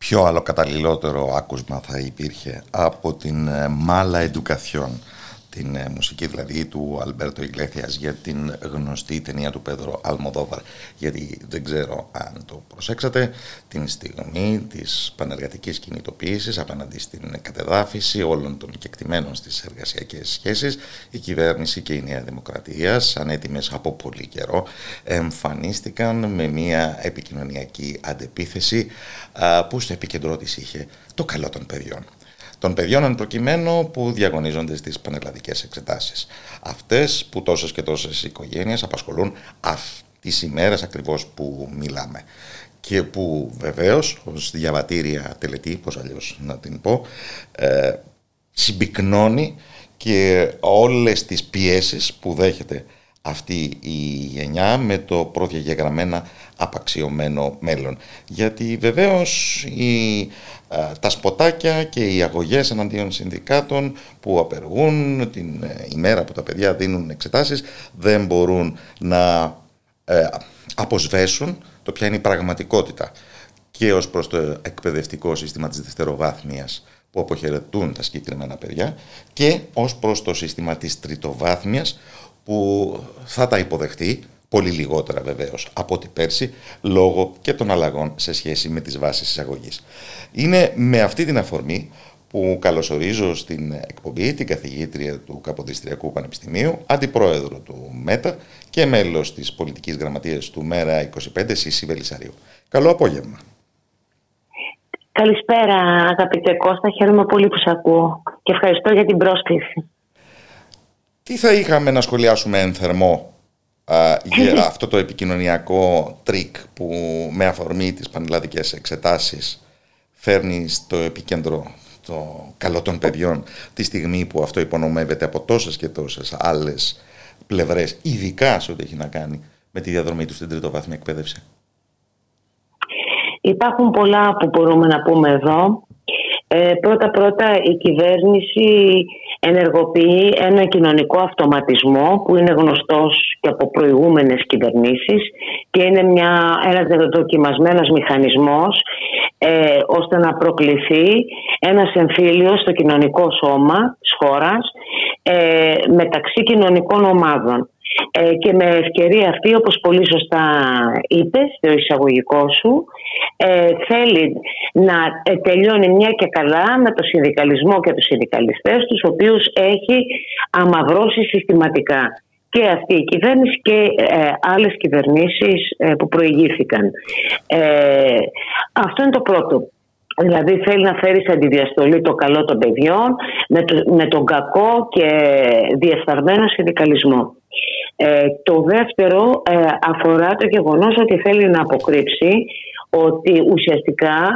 Ποιο άλλο καταλληλότερο άκουσμα θα υπήρχε από την ε, Μάλα Εντουκαθιόν την ε, μουσική δηλαδή του Αλμπέρτο Ιγκλέθιας για την γνωστή ταινία του Πέδρο Αλμοδόβαρ. Γιατί δεν ξέρω αν το προσέξατε την στιγμή της πανεργατικής κινητοποίησης απέναντι στην κατεδάφιση όλων των κεκτημένων στις εργασιακές σχέσεις η κυβέρνηση και η Νέα Δημοκρατία σαν έτοιμες από πολύ καιρό εμφανίστηκαν με μια επικοινωνιακή αντεπίθεση που στο επίκεντρό της είχε το καλό των παιδιών των παιδιών εν προκειμένου που διαγωνίζονται στις πανελλαδικές εξετάσεις. Αυτές που τόσες και τόσες οικογένειες απασχολούν αυτές τις ημέρες ακριβώς που μιλάμε και που βεβαίως ως διαβατήρια τελετή, πώς αλλιώς να την πω, ε, συμπυκνώνει και όλες τις πιέσεις που δέχεται αυτή η γενιά με το προδιαγεγραμμένα απαξιωμένο μέλλον. Γιατί βεβαίως η τα σποτάκια και οι αγωγές εναντίον συνδικάτων που απεργούν την ε, ημέρα που τα παιδιά δίνουν εξετάσεις δεν μπορούν να ε, αποσβέσουν το ποια είναι η πραγματικότητα και ως προς το εκπαιδευτικό σύστημα της δευτεροβάθμιας που αποχαιρετούν τα συγκεκριμένα παιδιά και ως προς το σύστημα της τριτοβάθμιας που θα τα υποδεχτεί πολύ λιγότερα βεβαίως από ό,τι πέρσι, λόγω και των αλλαγών σε σχέση με τις βάσεις εισαγωγής. Είναι με αυτή την αφορμή που καλωσορίζω στην εκπομπή την καθηγήτρια του Καποδιστριακού Πανεπιστημίου, αντιπρόεδρο του ΜΕΤΑ και μέλος της πολιτικής γραμματείας του ΜΕΡΑ 25, Σίση Βελισσαρίου. Καλό απόγευμα. Καλησπέρα αγαπητέ Κώστα, χαίρομαι πολύ που σε ακούω και ευχαριστώ για την πρόσκληση. Τι θα είχαμε να σχολιάσουμε εν θερμώ για αυτό το επικοινωνιακό τρικ που με αφορμή τις πανελλαδικές εξετάσεις φέρνει στο επίκεντρο το καλό των παιδιών τη στιγμή που αυτό υπονομεύεται από τόσες και τόσες άλλες πλευρές, ειδικά σε ό,τι έχει να κάνει με τη διαδρομή τους στην τριτοβάθμια εκπαίδευση; Υπάρχουν πολλά που μπορούμε να πούμε εδώ. Ε, πρώτα-πρώτα η κυβέρνηση ενεργοποιεί ένα κοινωνικό αυτοματισμό που είναι γνωστός και από προηγούμενες κυβερνήσεις και είναι μια, ένας δοκιμασμένος μηχανισμός ε, ώστε να προκληθεί ένας εμφύλιος στο κοινωνικό σώμα της χώρας ε, μεταξύ κοινωνικών ομάδων. Ε, και με ευκαιρία αυτή, όπως πολύ σωστά είπες στο εισαγωγικό σου, ε, θέλει να ε, τελειώνει μια και καλά με το συνδικαλισμό και τους συνδικαλιστές τους, οποίους έχει αμαυρώσει συστηματικά και αυτή η κυβέρνηση και ε, άλλες κυβερνήσεις που προηγήθηκαν. αυτό είναι το πρώτο. Δηλαδή θέλει να φέρει σε αντιδιαστολή το καλό των παιδιών με, με τον κακό και διεφθαρμένο συνδικαλισμό. Ε, το δεύτερο ε, αφορά το γεγονός ότι θέλει να αποκρύψει ότι ουσιαστικά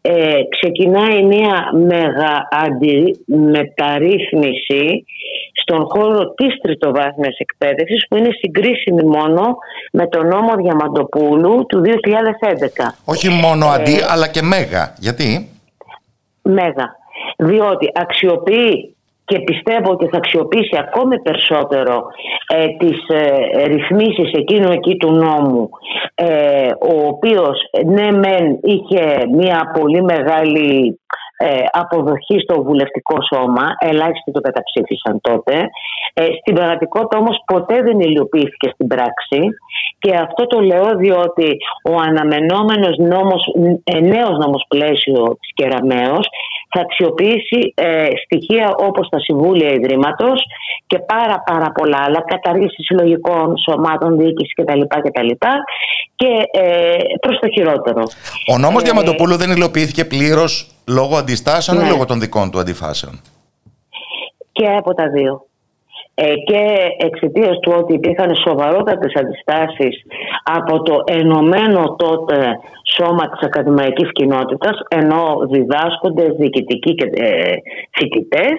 ε, ξεκινάει μια μεγα μεταρρύθμιση στον χώρο της τριτοβάθμιας εκπαίδευσης που είναι συγκρίσιμη μόνο με τον νόμο Διαμαντοπούλου του 2011. Όχι μόνο αντί αλλά και μέγα. Γιατί; Μέγα. Διότι αξιοποιεί και πιστεύω ότι θα αξιοποιήσει ακόμη περισσότερο ε, τις ε, ρυθμίσεις εκείνου εκεί του νόμου ε, ο οποίος ναι μεν είχε μια πολύ μεγάλη ε, αποδοχή στο βουλευτικό σώμα, ελάχιστοι το καταψήφισαν τότε. Ε, στην πραγματικότητα όμως ποτέ δεν υλοποιήθηκε στην πράξη και αυτό το λέω διότι ο αναμενόμενος νόμος, ε, νέος νόμος πλαίσιο της Κεραμέως θα αξιοποιήσει ε, στοιχεία όπως τα Συμβούλια Ιδρύματος και πάρα πάρα πολλά άλλα, καταργήσει συλλογικών σωμάτων, διοίκηση κτλ. κτλ. Και ε, προς το χειρότερο. Ο νόμος ε, Διαμαντοπούλου δεν υλοποιήθηκε πλήρως λόγω αντιστάσεων ναι. ή λόγω των δικών του αντιφάσεων; Και από τα δύο. Ε, και εξαιτίας του ότι υπήρχαν σοβαρότατες αντιστάσεις από το ενωμένο τότε σώμα της ακαδημαϊκής κοινότητας ενώ διδάσκοντες, διοικητικοί και ε, φοιτητές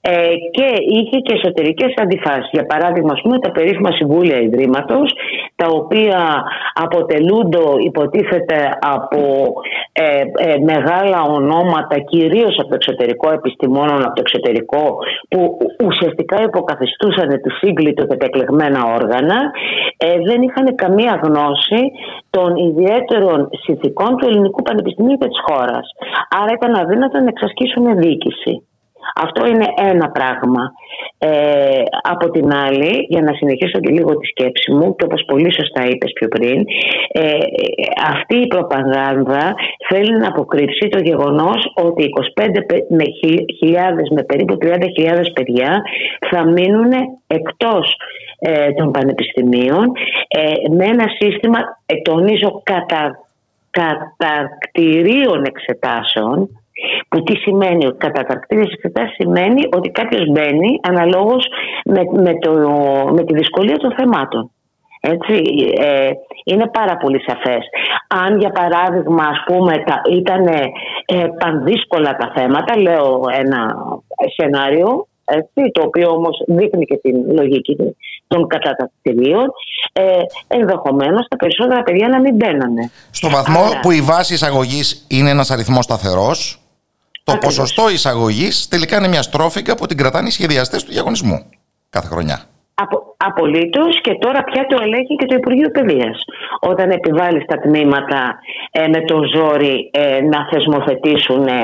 ε, και είχε και εσωτερικές αντιφάσεις. Για παράδειγμα, πούμε, τα περίφημα συμβούλια ιδρύματος τα οποία αποτελούνται υποτίθεται από ε, ε, μεγάλα ονόματα κυρίως από το εξωτερικό επιστημόνων από το εξωτερικό που ουσιαστικά υποκαθιστούσαν τη σύγκλιτο και τα εκλεγμένα όργανα ε, δεν είχαν καμία γνώση των ιδιαίτερων συνθηκών του ελληνικού πανεπιστημίου και της χώρας. Άρα ήταν αδύνατο να εξασκήσουν διοίκηση. Αυτό είναι ένα πράγμα. Ε, από την άλλη, για να συνεχίσω και λίγο τη σκέψη μου και όπως πολύ σωστά είπες πιο πριν, ε, αυτή η προπαγάνδα θέλει να αποκρύψει το γεγονός ότι 25 με χιλιάδες, με περίπου 30.000 παιδιά θα μείνουν εκτός ε, των πανεπιστημίων ε, με ένα σύστημα, ε, τονίζω, κατα, κατακτηρίων εξετάσεων που τι σημαίνει ότι κατατακτήρες εξετάσεις σημαίνει ότι κάποιος μπαίνει αναλόγως με, με, το, με τη δυσκολία των θεμάτων. Έτσι, ε, είναι πάρα πολύ σαφές. Αν για παράδειγμα ας πούμε ήταν ε, πανδύσκολα τα θέματα, λέω ένα σενάριο, έτσι, το οποίο όμως δείχνει και την λογική των κατατακτηρίων, ε, ενδεχομένως τα περισσότερα παιδιά να μην μπαίνανε. Στο βαθμό που η βάση εισαγωγής είναι ένας αριθμός σταθερός, το ποσοστό εισαγωγής τελικά είναι μια στρόφικα που την κρατάνε οι σχεδιαστές του διαγωνισμού κάθε χρονιά. Απο, Απολύτως και τώρα πια το ελέγχει και το Υπουργείο Παιδείας. Όταν επιβάλλει τα τμήματα ε, με το ζόρι ε, να θεσμοθετήσουν ε,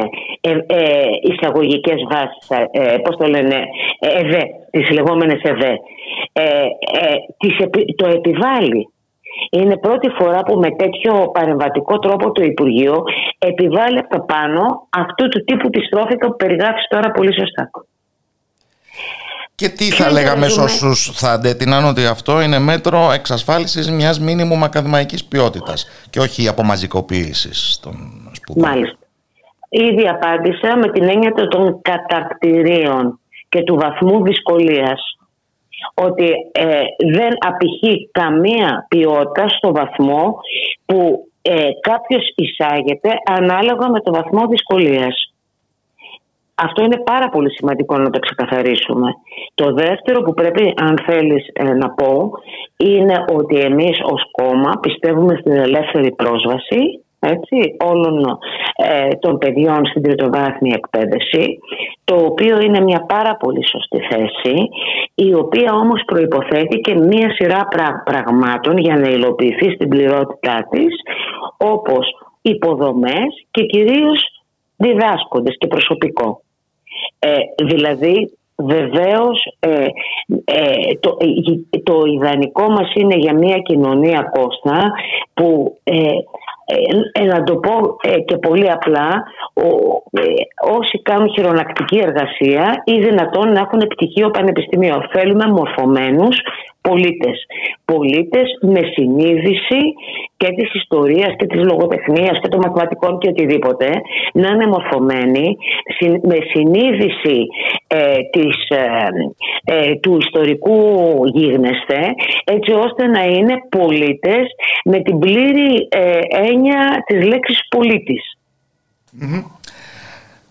ε, εισαγωγικές βάσεις, ε, πώς το λένε, ΕΒΕ, τις λεγόμενες ΕΒΕ, το επιβάλλει είναι πρώτη φορά που με τέτοιο παρεμβατικό τρόπο το Υπουργείο επιβάλλει από το πάνω αυτού του τύπου τη στρόφικα που περιγράφεις τώρα πολύ σωστά. Και τι θα λέγαμε σε όσους θα αντέτειναν ότι αυτό είναι μέτρο εξασφάλισης μιας μήνυμου ακαδημαϊκής ποιότητας και όχι απομαζικοποίησης των σπουδών. Μάλιστα. Ήδη απάντησα με την έννοια των κατακτηρίων και του βαθμού δυσκολίας ότι ε, δεν απηχεί καμία ποιότητα στο βαθμό που ε, κάποιος εισάγεται ανάλογα με το βαθμό δυσκολίας. Αυτό είναι πάρα πολύ σημαντικό να το ξεκαθαρίσουμε. Το δεύτερο που πρέπει, αν θέλεις ε, να πω, είναι ότι εμείς ως κόμμα πιστεύουμε στην ελεύθερη πρόσβαση έτσι, όλων ε, των παιδιών στην τριτοβάθμια εκπαίδευση, το οποίο είναι μια πάρα πολύ σωστή θέση, η οποία όμως προϋποθέτει και μια σειρά πραγμάτων για να υλοποιηθεί στην πληρότητά της, όπως υποδομές και κυρίως διδάσκοντες και προσωπικό. Ε, δηλαδή Βεβαίως ε, ε, το, ε, το ιδανικό μας είναι για μια κοινωνία Κώστα που ε, ε, να το πω ε, και πολύ απλά, ο, όσοι κάνουν χειρονακτική εργασία ή δυνατόν να έχουν πτυχίο πανεπιστημίο. Θέλουμε μορφωμένους πολίτες. Πολίτες με συνείδηση και της ιστορίας και της λογοτεχνίας και των μαθηματικών και οτιδήποτε να είναι μορφωμένοι με συνείδηση ε, της, ε, ε, του ιστορικού γίγνεσθε έτσι ώστε να είναι πολίτες με την πλήρη έννοια της λέξης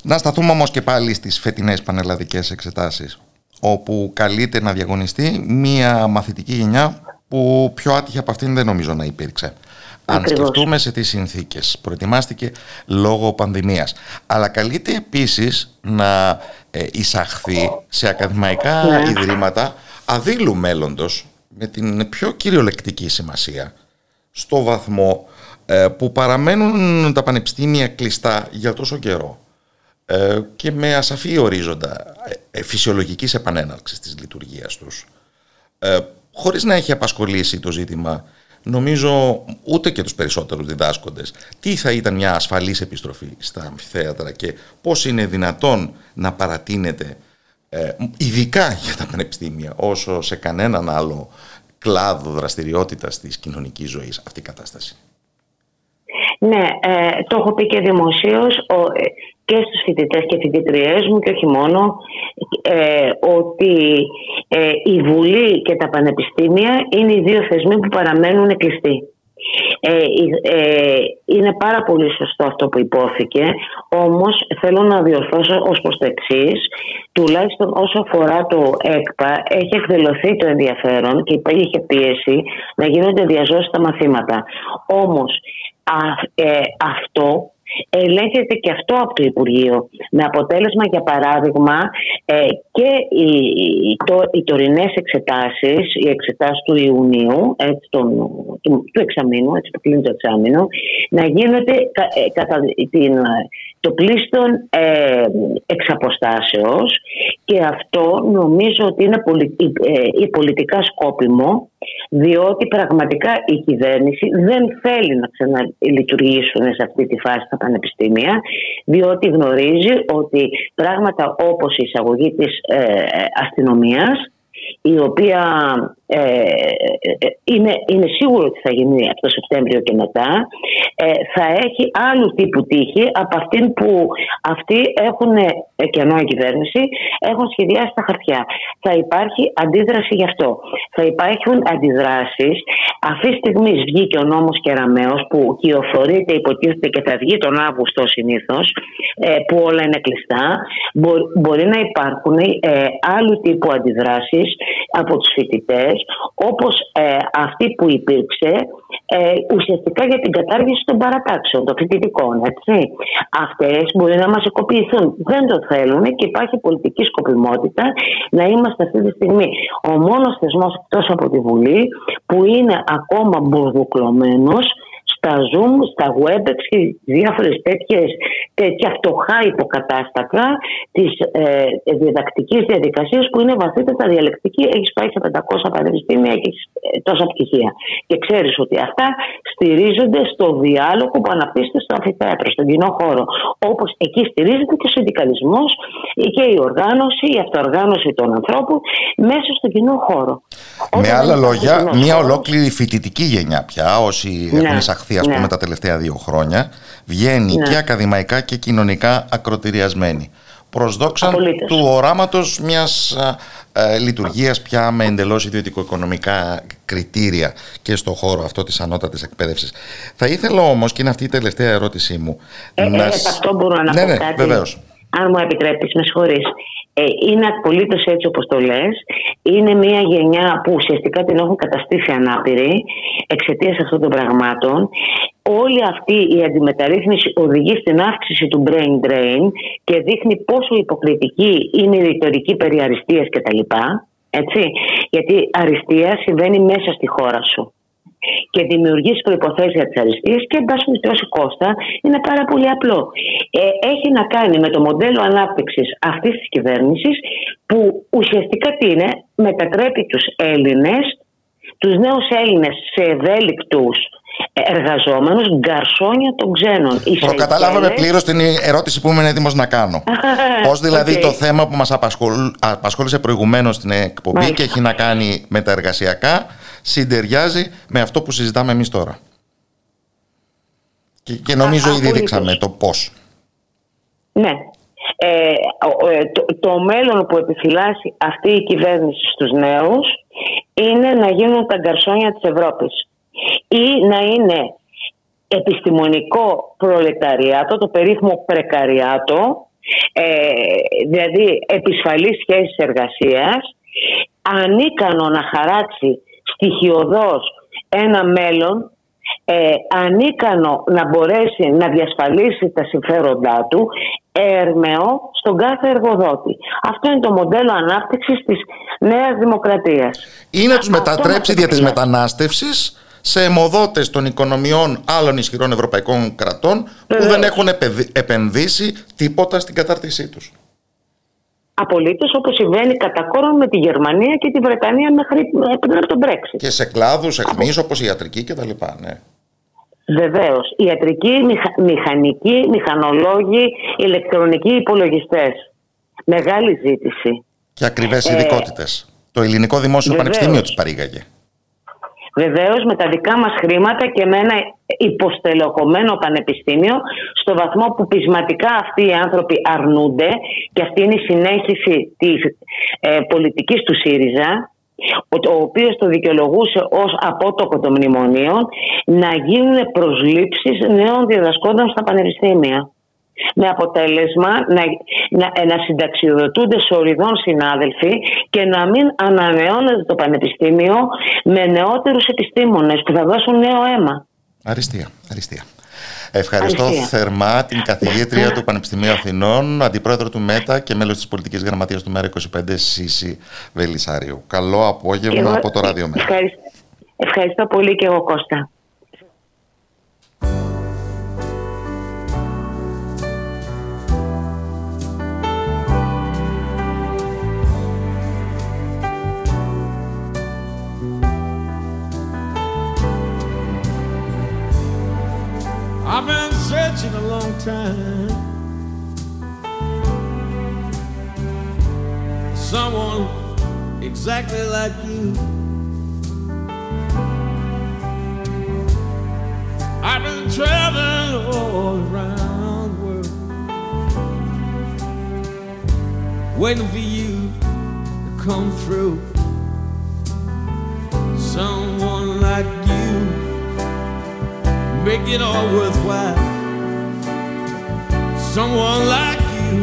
Να σταθούμε όμως και πάλι στις φετινές πανελλαδικές εξετάσεις όπου καλείται να διαγωνιστεί μία μαθητική γενιά που πιο άτυχη από αυτήν δεν νομίζω να υπήρξε. Αν σκεφτούμε σε τι συνθήκες προετοιμάστηκε λόγω πανδημίας. Αλλά καλείται επίσης να ε, εισαχθεί σε ακαδημαϊκά ναι. ιδρύματα αδίλου μέλλοντος με την πιο κυριολεκτική σημασία στο βαθμό ε, που παραμένουν τα πανεπιστήμια κλειστά για τόσο καιρό ε, και με ασαφή ορίζοντα ε, φυσιολογικής επανέναρξης της λειτουργίας τους ε, χωρίς να έχει απασχολήσει το ζήτημα νομίζω ούτε και τους περισσότερους διδάσκοντες τι θα ήταν μια ασφαλής επιστροφή στα αμφιθέατρα και πώς είναι δυνατόν να παρατείνεται ειδικά για τα πανεπιστήμια όσο σε κανέναν άλλο κλάδο δραστηριότητας της κοινωνικής ζωής αυτή η κατάσταση. Ναι, το έχω πει και δημοσίως και στους φοιτητές και φοιτητριές μου και όχι μόνο ε, ότι ε, η Βουλή και τα πανεπιστήμια είναι οι δύο θεσμοί που παραμένουν κλειστοί. Ε, ε, είναι πάρα πολύ σωστό αυτό που υπόθηκε όμως θέλω να διορθώσω ως προς το εξής. τουλάχιστον όσο αφορά το ΕΚΠΑ έχει εκδηλωθεί το ενδιαφέρον και υπήρχε πίεση να γίνονται διαζώσεις στα μαθήματα όμως αυτό ελέγχεται και αυτό από το Υπουργείο. Με αποτέλεσμα, για παράδειγμα, ε, και οι, οι, το, οι τωρινές εξετάσεις, οι εξετάσεις του Ιουνίου, έτσι, τον, του, του εξαμήνου, έτσι που κλείνει το εξάμεινο, να γίνεται ε, κατά την, το πλήστον ε, εξ και αυτό νομίζω ότι είναι ε, πολιτικά σκόπιμο διότι πραγματικά η κυβέρνηση δεν θέλει να ξαναλειτουργήσουν σε αυτή τη φάση τα πανεπιστήμια διότι γνωρίζει ότι πράγματα όπως η εισαγωγή της ε, αστυνομίας η οποία ε, ε, είναι, είναι σίγουρο ότι θα γίνει από το Σεπτέμβριο και μετά ε, θα έχει άλλου τύπου τύχη από αυτήν που αυτοί έχουν και ενώ η κυβέρνηση έχουν σχεδιάσει τα χαρτιά. Θα υπάρχει αντίδραση γι' αυτό. Θα υπάρχουν αντιδράσεις. Αυτή τη στιγμή βγήκε ο νόμος Κεραμέως που κυοφορείται, υποτίθεται και θα βγει τον Αύγουστο συνήθως, που όλα είναι κλειστά. Μπορεί να υπάρχουν άλλου τύπου αντιδράσεις από τους φοιτητές όπως ε, αυτή που υπήρξε ε, ουσιαστικά για την κατάργηση των παρατάξεων, των φοιτητικών. Έτσι. Αυτές μπορεί να μας εκοποιηθούν. Δεν το θέλουν και υπάρχει πολιτική σκοπιμότητα να είμαστε αυτή τη στιγμή ο μόνος θεσμός εκτός από τη Βουλή που είναι ακόμα μπουρδουκλωμένος στα Zoom, στα WebEx και διάφορες τέτοιες, τέτοια φτωχά υποκατάστατα της ε, διδακτικής διαδικασίας που είναι βαθύτερα διαλεκτική. Έχεις πάει σε 500 πανεπιστήμια και ε, τόσα πτυχία. Και ξέρεις ότι αυτά στηρίζονται στο διάλογο που αναπτύσσεται στο αμφιθέατρο, στον κοινό χώρο. Όπως εκεί στηρίζεται και ο συνδικαλισμός και η οργάνωση, η αυτοοργάνωση των ανθρώπων μέσα στον κοινό χώρο. Με άλλα λόγια, μια ολόκληρη φοιτητική γενιά πια, όσοι ναι. έχουν εισαχθεί ας πούμε ναι. τα τελευταία δύο χρόνια βγαίνει ναι. και ακαδημαϊκά και κοινωνικά ακροτηριασμένη προσδόξαν του οράματος μιας ε, λειτουργίας πια με εντελώς ιδιωτικο-οικονομικά κριτήρια και στο χώρο αυτό της ανώτατης εκπαίδευσης. Θα ήθελα όμως, και είναι αυτή η τελευταία ερώτησή μου... Ε, να... ε, αυτό μπορώ να ναι, πω ναι, κάτι. Βεβαίως. Αν μου επιτρέπεις, με συγχωρείς. Ε, είναι απολύτως έτσι όπως το λες. Είναι μια γενιά που ουσιαστικά την έχουν καταστήσει ανάπηρη εξαιτίας αυτών των πραγμάτων. Όλη αυτή η αντιμεταρρύθμιση οδηγεί στην αύξηση του brain drain και δείχνει πόσο υποκριτική είναι η ρητορική περί αριστείας κτλ. Έτσι, γιατί αριστεία συμβαίνει μέσα στη χώρα σου και δημιουργήσει προποθέσει για τις αριστείε και εν πάση περιπτώσει Κώστα είναι πάρα πολύ απλό. Ε, έχει να κάνει με το μοντέλο ανάπτυξης αυτής της κυβέρνησης που ουσιαστικά τι είναι, μετατρέπει τους Έλληνες, τους νέους Έλληνες σε ευέλικτους εργαζόμενους γκαρσόνια των ξένων. Προκατάλαβαμε πλήρως την ερώτηση που είμαι έτοιμος να κάνω. Πώς δηλαδή το θέμα που μας απασχόλησε προηγουμένως στην εκπομπή και έχει να κάνει με τα εργασιακά συντεριάζει με αυτό που συζητάμε εμείς τώρα. Και, και νομίζω ήδη δείξαμε το πώς. Ναι. Ε, ε, το, το μέλλον που επιφυλάσσει αυτή η κυβέρνηση στους νέους είναι να γίνουν τα γκαρσόνια της Ευρώπης ή να είναι επιστημονικό προλεταριάτο, το περίφημο πρεκαριάτο, ε, δηλαδή επισφαλής σχέσης εργασίας, ανίκανο να χαράξει στοιχειοδός ένα μέλλον ε, ανίκανο να μπορέσει να διασφαλίσει τα συμφέροντά του έρμεο στον κάθε εργοδότη. Αυτό είναι το μοντέλο ανάπτυξης της νέας δημοκρατίας. Ή να τους μετατρέψει δια της μετανάστευσης σε αιμοδότες των οικονομιών άλλων ισχυρών ευρωπαϊκών κρατών που δεν έχουν επενδύσει τίποτα στην κατάρτισή τους. Απολύτως όπως συμβαίνει κατά κόρον με τη Γερμανία και τη Βρετανία μέχρι πριν από τον Brexit. Και σε κλάδους εχμής όπως η ιατρική κτλ. Ναι. Βεβαίως. Ιατρική, μηχανική, μηχανολόγοι, ηλεκτρονικοί υπολογιστές. Μεγάλη ζήτηση. Και ακριβές ε, ειδικότητες. Το ελληνικό δημόσιο βεβαίως. πανεπιστήμιο τη παρήγαγε. Βεβαίως με τα δικά μας χρήματα και με ένα υποστελεχωμένο πανεπιστήμιο στο βαθμό που πεισματικά αυτοί οι άνθρωποι αρνούνται και αυτή είναι η συνέχιση της ε, πολιτικής του ΣΥΡΙΖΑ ο οποίος το δικαιολογούσε ως απότοκο των μνημονίων να γίνουν προσλήψεις νέων διδασκόντων στα πανεπιστήμια με αποτέλεσμα να, να, να συνταξιοδοτούνται σοριδών συνάδελφοι και να μην ανανεώνεται το πανεπιστήμιο με νεότερους επιστήμονες που θα δώσουν νέο αίμα. Αριστεία, αριστεία. Ευχαριστώ θερμά την καθηγήτρια του Πανεπιστημίου Αθηνών, αντιπρόεδρο του ΜΕΤΑ και μέλος της πολιτικής γραμματείας του ΜΕΡΑ25, Σύση Βελισάριου. Καλό απόγευμα από το Ράδιο ΜΕΡΑ. Ευχαριστώ. ευχαριστώ πολύ και εγώ Κώστα. Searching a long time. Someone exactly like you. I've been traveling all around the world, waiting for you to come through. Someone like you make it all worthwhile. Someone like you,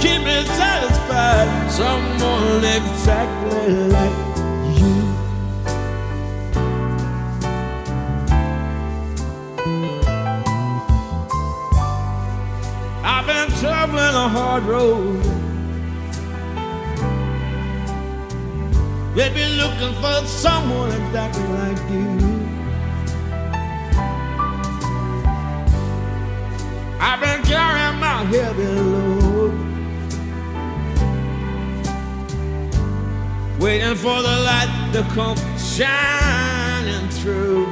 keep me satisfied. Someone exactly like you. I've been traveling a hard road. They've looking for someone exactly like you. I've been carrying my heavy load, waiting for the light to come shining through.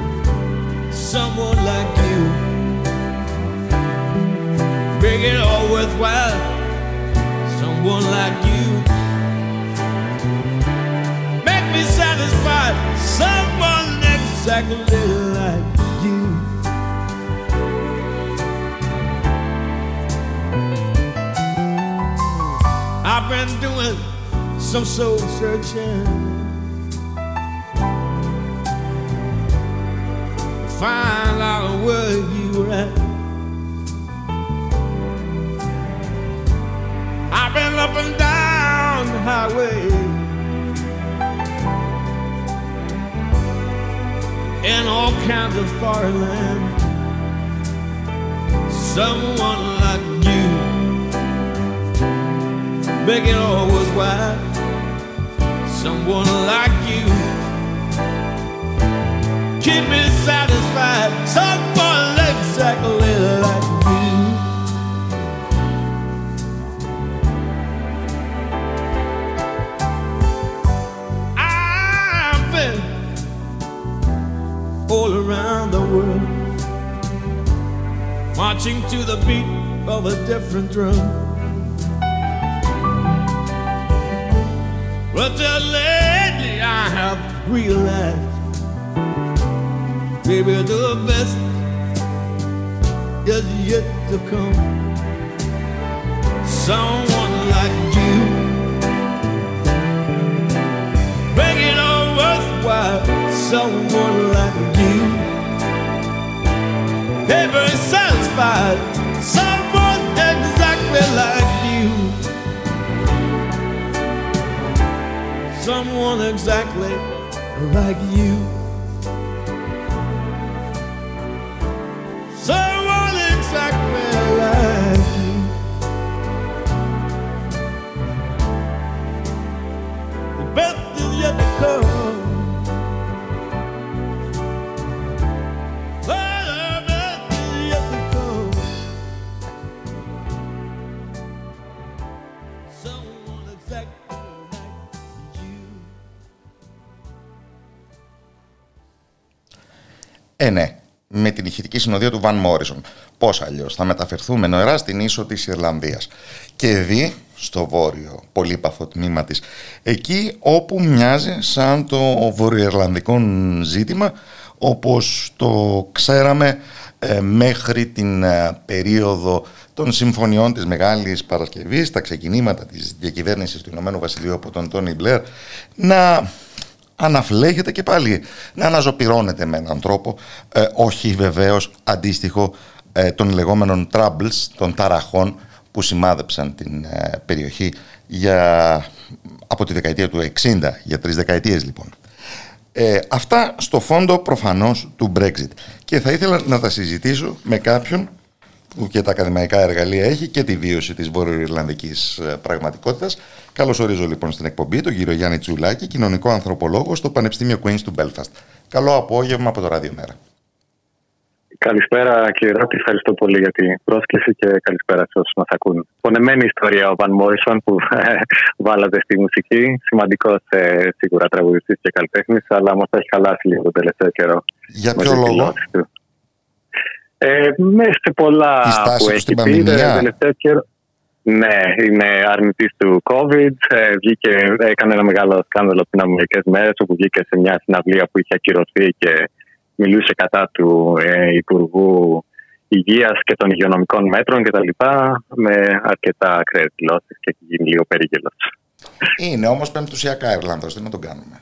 Someone like you, make it all worthwhile. Someone like you, make me satisfied. Someone exactly like I've been doing some soul searching. Find out where you were at. I've been up and down the highway. In all kinds of foreign land. Someone make it all worthwhile. Someone like you, keep me satisfied. Someone exactly like you. I've been all around the world, marching to the beat of a different drum. Just lately I have realized, maybe the best is yet to come. Someone like you, make it all worthwhile. Someone like you, never satisfied. Someone someone exactly like you. Someone exactly like you. The best is yet to come. Ε, ναι, με την ηχητική συνοδεία του Βαν Μόρισον. Πώς αλλιώς θα μεταφερθούμε νοερά στην ίσο της Ιρλανδίας. Και δει στο βόρειο πολύπαθο τμήμα της. Εκεί όπου μοιάζει σαν το βορειοϊρλανδικό ζήτημα όπως το ξέραμε ε, μέχρι την ε, περίοδο των συμφωνιών της Μεγάλης Παρασκευής, τα ξεκινήματα της διακυβέρνησης του Ηνωμένου Βασιλείου από τον Τόνι Μπλερ, να αναφλέγεται και πάλι, να αναζωπυρώνεται με έναν τρόπο, ε, όχι βεβαίως αντίστοιχο ε, των λεγόμενων troubles, των ταραχών που σημάδεψαν την ε, περιοχή για, από τη δεκαετία του 60, για τρεις δεκαετίες λοιπόν. Ε, αυτά στο φόντο προφανώς του Brexit. Και θα ήθελα να τα συζητήσω με κάποιον που και τα ακαδημαϊκά εργαλεία έχει και τη βίωση της βορειοϊρλανδικής ε, πραγματικότητας. Καλώς ορίζω λοιπόν στην εκπομπή τον κύριο Γιάννη Τσουλάκη, κοινωνικό ανθρωπολόγο στο Πανεπιστήμιο Queen's του Belfast. Καλό απόγευμα από το Ραδιομέρα. Καλησπέρα κύριε Ράτη, ευχαριστώ πολύ για την πρόσκληση και καλησπέρα σε όσους μας ακούν. Πονεμένη ιστορία ο Βαν Μόρισον που ε, βάλατε στη μουσική, σημαντικό ε, σίγουρα τραγουδιστής και καλλιτέχνης, αλλά μας έχει χαλάσει λίγο το τελευταίο καιρό. Για ποιο λόγο; Ε, μέσα σε πολλά που έχει πει το τελευταίο καιρό. Ναι, είναι αρνητής του COVID. Ε, βγήκε, έκανε ένα μεγάλο σκάνδαλο πριν από μερικές μέρες, όπου βγήκε σε μια συναυλία που είχε ακυρωθεί και μιλούσε κατά του ε, Υπουργού Υγείας και των υγειονομικών μέτρων κτλ. Με αρκετά ακραίε δηλώσει και έχει γίνει λίγο περίγελος. Είναι όμως πεμπτουσιακά Ιρλανδός, δεν να τον κάνουμε.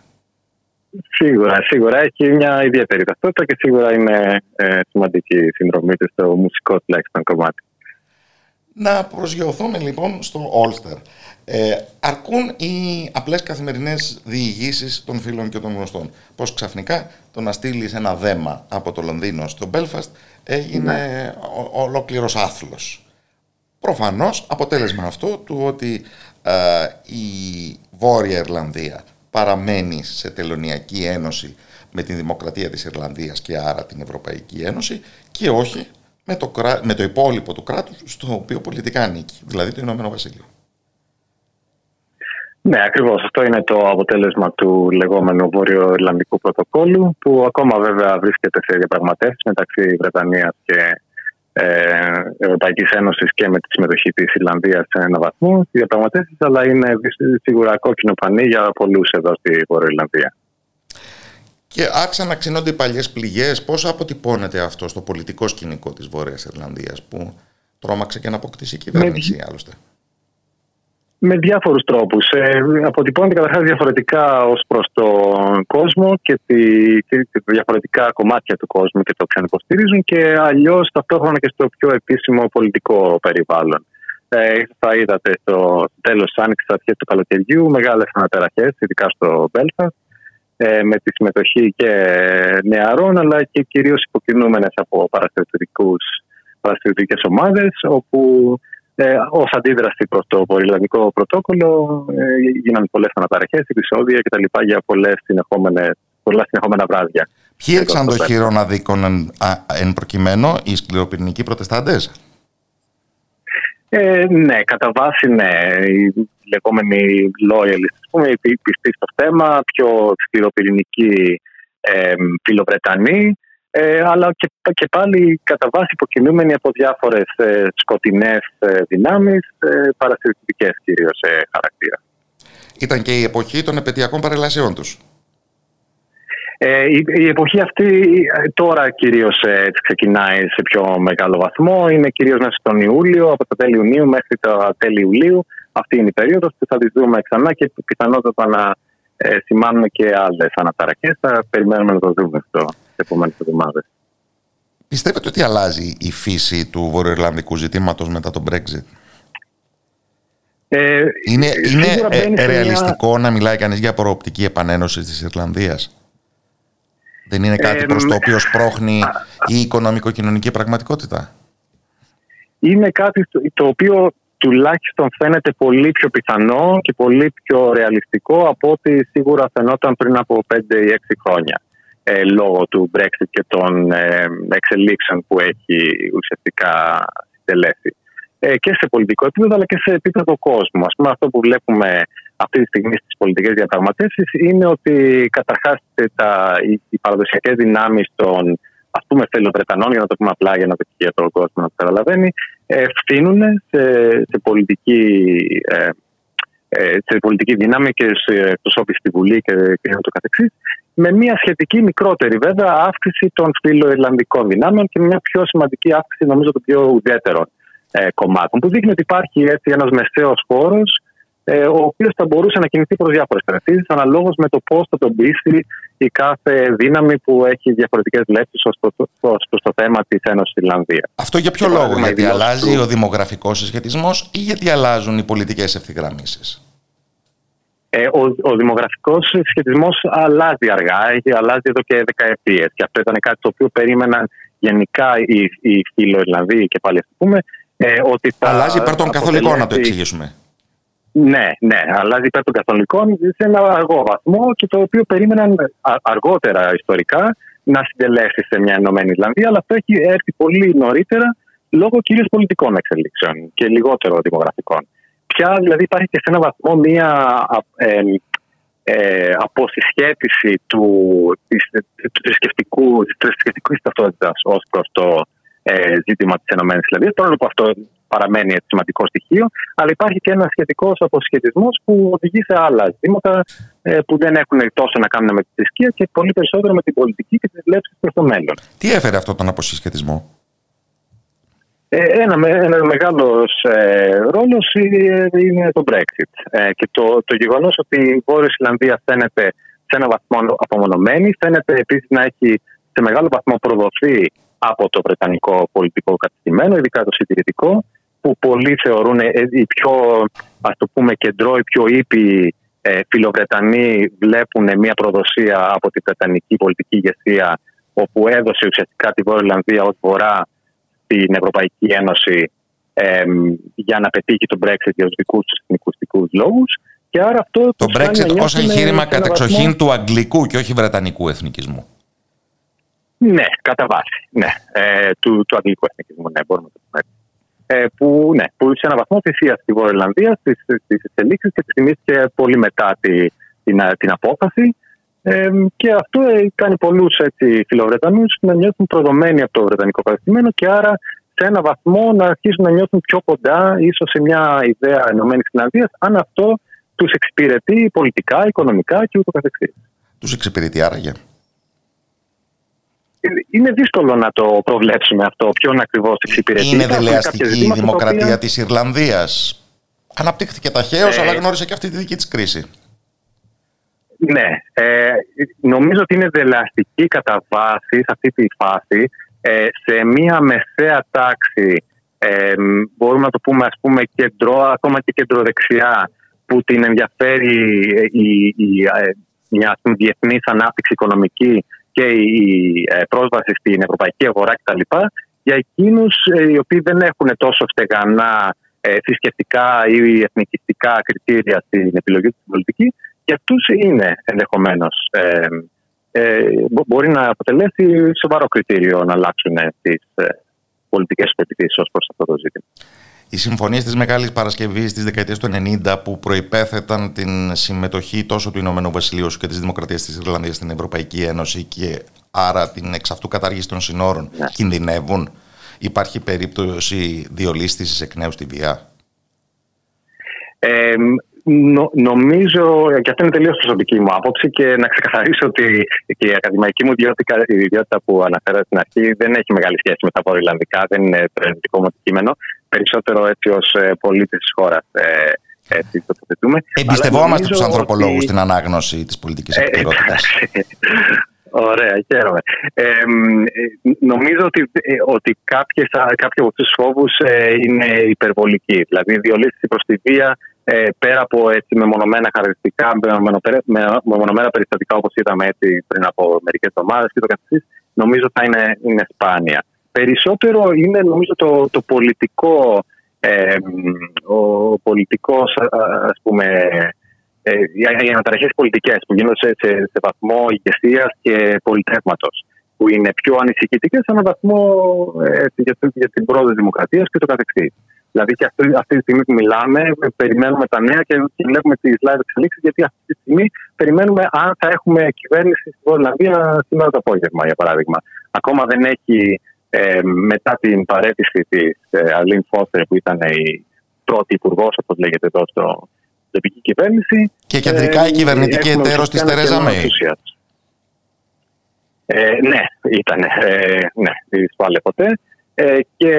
Σίγουρα, σίγουρα έχει μια ιδιαίτερη ταυτότητα και σίγουρα είναι ε, σημαντική συνδρομή του στο μουσικό τουλάχιστον κομμάτι. Να προσγειωθούμε λοιπόν στο Όλστερ. Ε, αρκούν οι απλές καθημερινές διηγήσεις των φίλων και των γνωστών; Πώς ξαφνικά το να στείλεις ένα δέμα από το Λονδίνο στο Μπέλφαστ έγινε ναι. ο, ολόκληρος άθλος; Προφανώς αποτέλεσμα αυτό του ότι ε, η Βόρεια Ιρλανδία παραμένει σε τελωνιακή ένωση με την Δημοκρατία της Ιρλανδίας και άρα την Ευρωπαϊκή Ένωση και όχι με το, με το υπόλοιπο του κράτους στο οποίο πολιτικά ανήκει, δηλαδή το Ηνωμένο Βασίλειο. Ναι, ακριβώς. Αυτό είναι το αποτέλεσμα του λεγόμενου Βόρειο Ιρλανδικού Πρωτοκόλλου που ακόμα βέβαια βρίσκεται σε διαπραγματεύσεις μεταξύ Βρετανίας και ε, Ευρωπαϊκής Ένωσης και με τη συμμετοχή της Ιρλανδίας σε έναν βαθμό στις διαπραγματεύσεις, αλλά είναι σίγουρα κόκκινο πανί για πολλούς εδώ στη Βόρεια Ιρλανδία. Και άρχισαν να ξυνώνται οι παλιές πληγές. Πώς αποτυπώνεται αυτό στο πολιτικό σκηνικό της Βόρειας Ιρλανδίας, που τρόμαξε και να αποκτήσει η κυβέρνηση, άλλωστε; Με διάφορους τρόπους. Ε, αποτυπώνεται καταρχάς διαφορετικά ως προς τον κόσμο και, τη, και διαφορετικά κομμάτια του κόσμου και το ποιον υποστηρίζουν και αλλιώς ταυτόχρονα και στο πιο επίσημο πολιτικό περιβάλλον. Ε, θα είδατε στο τέλος της άνοιξης, αρχές του καλοκαιριού, μεγάλες ανατεραχέ, ειδικά στο Μπέλφαστ ε, με τη συμμετοχή και νεαρών αλλά και κυρίως υποκινούμενες από παραστηριωτικές ομάδες όπου ε, Ω αντίδραση προς το πολυελλαδικό πρωτόκολλο, ε, γίνανε πολλές αναταραχές, επεισόδια κτλ. για πολλές πολλά συνεχόμενα βράδια. Ποιοι έξαν το χειρόν αδίκων εν, εν προκειμένου, οι σκληροπυρηνικοί προτεστάντες; Ε, ναι, κατά βάση ναι. Οι λεγόμενοι loyalists, πούμε, οι πιστοί στο θέμα, πιο σκληροπυρηνικοί ε, φιλοβρετανοί, ε, αλλά και, και πάλι κατά βάση υποκινούμενοι από διάφορες ε, σκοτεινές ε, δυνάμεις, ε, παραστηρικτικές κυρίως ε, χαρακτήρα. Ήταν και η εποχή των επαιτειακών παρελασιών τους. Ε, η, η, εποχή αυτή ε, τώρα κυρίως ε, ξεκινάει σε πιο μεγάλο βαθμό. Είναι κυρίως μέσα στον Ιούλιο, από το τέλη Ιουνίου μέχρι το τέλη Ιουλίου. Αυτή είναι η περίοδος που θα τη δούμε ξανά και πιθανότατα να ε, σημάνουμε και άλλες αναταραχές. Θα περιμένουμε να το δούμε αυτό τις επόμενες εβδομάδες. Πιστεύετε ότι αλλάζει η φύση του βορειοϊρλανδικού ζητήματος μετά τον Brexit? Ε, είναι είναι ε, ρεαλιστικό να μιλάει κανείς για προοπτική επανένωση της Ιρλανδίας; Δεν είναι κάτι ε, προς το οποίο σπρώχνει η οικονομικο-κοινωνική πραγματικότητα; Είναι κάτι το οποίο τουλάχιστον φαίνεται πολύ πιο πιθανό και πολύ πιο ρεαλιστικό από ό,τι σίγουρα φαινόταν πριν από 5 ή 6 χρόνια ε, λόγω του Brexit και των ε, εξελίξεων που έχει ουσιαστικά συντελέσει. Ε, και σε πολιτικό επίπεδο αλλά και σε επίπεδο κόσμου. Ας πούμε αυτό που βλέπουμε αυτή τη στιγμή στις πολιτικές διαπραγματεύσεις είναι ότι καταρχάς οι παραδοσιακές δυνάμεις των ας πούμε Βρετανών, για να το πούμε απλά για να το για τον κόσμο να το καταλαβαίνει, ε, φθήνουν σε, σε, πολιτική, ε, ε, σε πολιτική δύναμη και σε εκπροσώπηση στη Βουλή και, και το καθεξής, με μια σχετική μικρότερη βέβαια αύξηση των φιλοϊρλανδικών δυνάμεων και μια πιο σημαντική αύξηση νομίζω των πιο ουδέτερων ε, κομμάτων που δείχνει ότι υπάρχει έτσι ένας μεσαίος χώρος ε, ο οποίος θα μπορούσε να κινηθεί προς διάφορες κατευθύνσει αναλόγως με το πώς θα τον πείσει η κάθε δύναμη που έχει διαφορετικές λέξεις ως προς το θέμα της Ένωσης Ιρλανδία. Αυτό για ποιο λόγο, γιατί αλλάζει του... ο δημογραφικός συσχετισμός ή γιατί αλλάζουν οι πολιτικές ευθυγραμμίσεις; Ε, ο, ο δημογραφικός σχετισμός αλλάζει αργά, έχει αλλάζει εδώ και δεκαετίε. Και αυτό ήταν κάτι το οποίο περίμεναν γενικά οι, οι φιλοϊρλανδοί και πάλι ας πούμε. Ε, ότι θα αλλάζει υπέρ των καθολικών, να το εξηγήσουμε. Ναι, ναι, αλλάζει υπέρ των καθολικών σε ένα αργό βαθμό και το οποίο περίμεναν αργότερα ιστορικά να συντελέσει σε μια Ενωμένη Ισλανδία, αλλά αυτό έχει έρθει πολύ νωρίτερα λόγω κυρίως πολιτικών εξελίξεων και λιγότερο δημογραφικών. Πια δηλαδή υπάρχει και σε ένα βαθμό μια ε, ε, αποσυσχέτιση του, της, του θρησκευτικού, της θρησκευτικής ταυτότητας ως προς το ε, ζήτημα της ΕΕ, παρόλο που αυτό παραμένει σημαντικό στοιχείο, αλλά υπάρχει και ένας σχετικός αποσχετισμό που οδηγεί σε άλλα ζητήματα ε, που δεν έχουν τόσο να κάνουν με τη θρησκεία και πολύ περισσότερο με την πολιτική και τις βλέψει προς το μέλλον. Τι έφερε αυτό τον αποσχετισμό, ε, ένα, ένας μεγάλος ε, ρόλος είναι το Brexit. Ε, και το, το γεγονός ότι η Βόρεια Ισλανδία φαίνεται σε ένα βαθμό απομονωμένη, φαίνεται επίσης να έχει σε μεγάλο βαθμό προδοθεί από το Βρετανικό πολιτικό καταστημένο, ειδικά το συντηρητικό, που πολλοί θεωρούν ε, οι πιο ας το πούμε κεντρό, οι πιο ήπιοι ε, φιλοβρετανοί βλέπουν μια προδοσία από την Βρετανική πολιτική ηγεσία όπου έδωσε ουσιαστικά τη Βόρεια Ιρλανδία ως βορρά στην Ευρωπαϊκή Ένωση ε, για να πετύχει το Brexit για τους δικούς τους εθνικούς λόγους. Και άρα αυτό το Brexit ως εγχείρημα κατεξοχήν του αγγλικού και όχι βρετανικού εθνικισμού. Ναι, κατά βάση. Ναι. Ε, του, του αγγλικού εθνικισμού, ναι, μπορούμε να το πούμε ε, που, ναι, που σε έναν βαθμό θυσία στη Βόρεια Ιρλανδία στις εξελίξεις και τη θυμήθηκε πολύ μετά τη, την, την απόφαση. Ε, και αυτό ε, κάνει πολλούς φιλοβρετανούς να νιώθουν προδομένοι από το Βρετανικό καταστημένο και άρα σε έναν βαθμό να αρχίσουν να νιώθουν πιο κοντά, ίσως σε μια ιδέα Ενωμένη Φιλανδία, αν αυτό τους εξυπηρετεί πολιτικά, οικονομικά και ούτω καθεξής. Τους εξυπηρετεί άραγε είναι δύσκολο να το προβλέψουμε αυτό, ποιον ακριβώς εξυπηρετεί. Είναι δελεαστική η δημοκρατία οποία... της Ιρλανδίας. Αναπτύχθηκε ταχαίως, ε... αλλά γνώρισε και αυτή τη δική της κρίση. Ναι, ε, νομίζω ότι είναι δελεαστική κατά βάση σε αυτή τη φάση ε, σε μία μεσαία τάξη ε, μπορούμε να το πούμε ας πούμε κεντρό, ακόμα και κεντροδεξιά που την ενδιαφέρει η, η, η μια διεθνής ανάπτυξη οικονομική και η ε, πρόσβαση στην ευρωπαϊκή αγορά κτλ. Για εκείνους ε, οι οποίοι δεν έχουν τόσο στεγανά ε, θρησκευτικά ή εθνικιστικά κριτήρια στην επιλογή τους πολιτική, για αυτούς είναι ενδεχομένως. Ε, ε, μπορεί να αποτελέσει σοβαρό κριτήριο να αλλάξουν τις ε, πολιτικές του ως προς αυτό το ζήτημα. Οι συμφωνίες της Μεγάλης Παρασκευής της δεκαετίας του 90 που προπέθεταν την συμμετοχή τόσο του Ηνωμένου Βασιλείου όσο και της Δημοκρατίας της Ιρλανδίας στην Ευρωπαϊκή Ένωση και άρα την εξ αυτού κατάργηση των συνόρων ναι. κινδυνεύουν. Υπάρχει περίπτωση διολίστηση εκ νέου στη βία; Ε, Νο, νομίζω, και αυτή είναι τελείως προσωπική μου άποψη, και να ξεκαθαρίσω ότι και η ακαδημαϊκή μου ιδιότητα, η ιδιότητα που αναφέρατε στην αρχή δεν έχει μεγάλη σχέση με τα βορειοϊλανδικά, δεν είναι το μου αντικείμενο. Περισσότερο έτσι ως ε, πολίτης της χώρας. Ε, έτσι τοποθετούμε. Εμπιστευόμαστε τους ανθρωπολόγους στην ανάγνωση της πολιτικής ακαιρεότητα. Ωραία, χαίρομαι. Ε, νομίζω ότι, ε, ότι κάποιες, κάποιοι από τους φόβους ε, είναι υπερβολικοί. Δηλαδή, η διολύστηση προς τη βία ε, πέρα από έτσι μεμονωμένα χαρακτηριστικά, μεμονωμένα περιστατικά όπως είδαμε έτσι πριν από μερικές εβδομάδες και το καθεξής, νομίζω θα είναι, είναι σπάνια. Περισσότερο είναι νομίζω το, το πολιτικό, ε, ο πολιτικός ας πούμε, ε, οι αναταραχές πολιτικές που γίνονται σε, σε, σε βαθμό ηγεσίας και πολιτεύματος που είναι πιο ανησυχητικές σε έναν βαθμό ε, για, για την πρόοδο της δημοκρατίας και το καθεξής. Δηλαδή και αυτή, αυτή τη στιγμή που μιλάμε, περιμένουμε τα νέα και βλέπουμε τις live εξελίξεις, γιατί αυτή τη στιγμή περιμένουμε αν θα έχουμε κυβέρνηση στην Ολλανδία σήμερα το απόγευμα, για παράδειγμα. Ακόμα δεν έχει, ε, μετά την παρέτηση της ε, Αλήν Φώστερ, που ήταν η πρώτη υπουργός, όπως λέγεται εδώ στο, στην τοπική κυβέρνηση. Και κεντρικά ε, η κυβερνητική εταίρος της Τερέζα Μέη. Ε, ναι, ήταν. Ε, ναι, δεν ποτέ. Ε, και,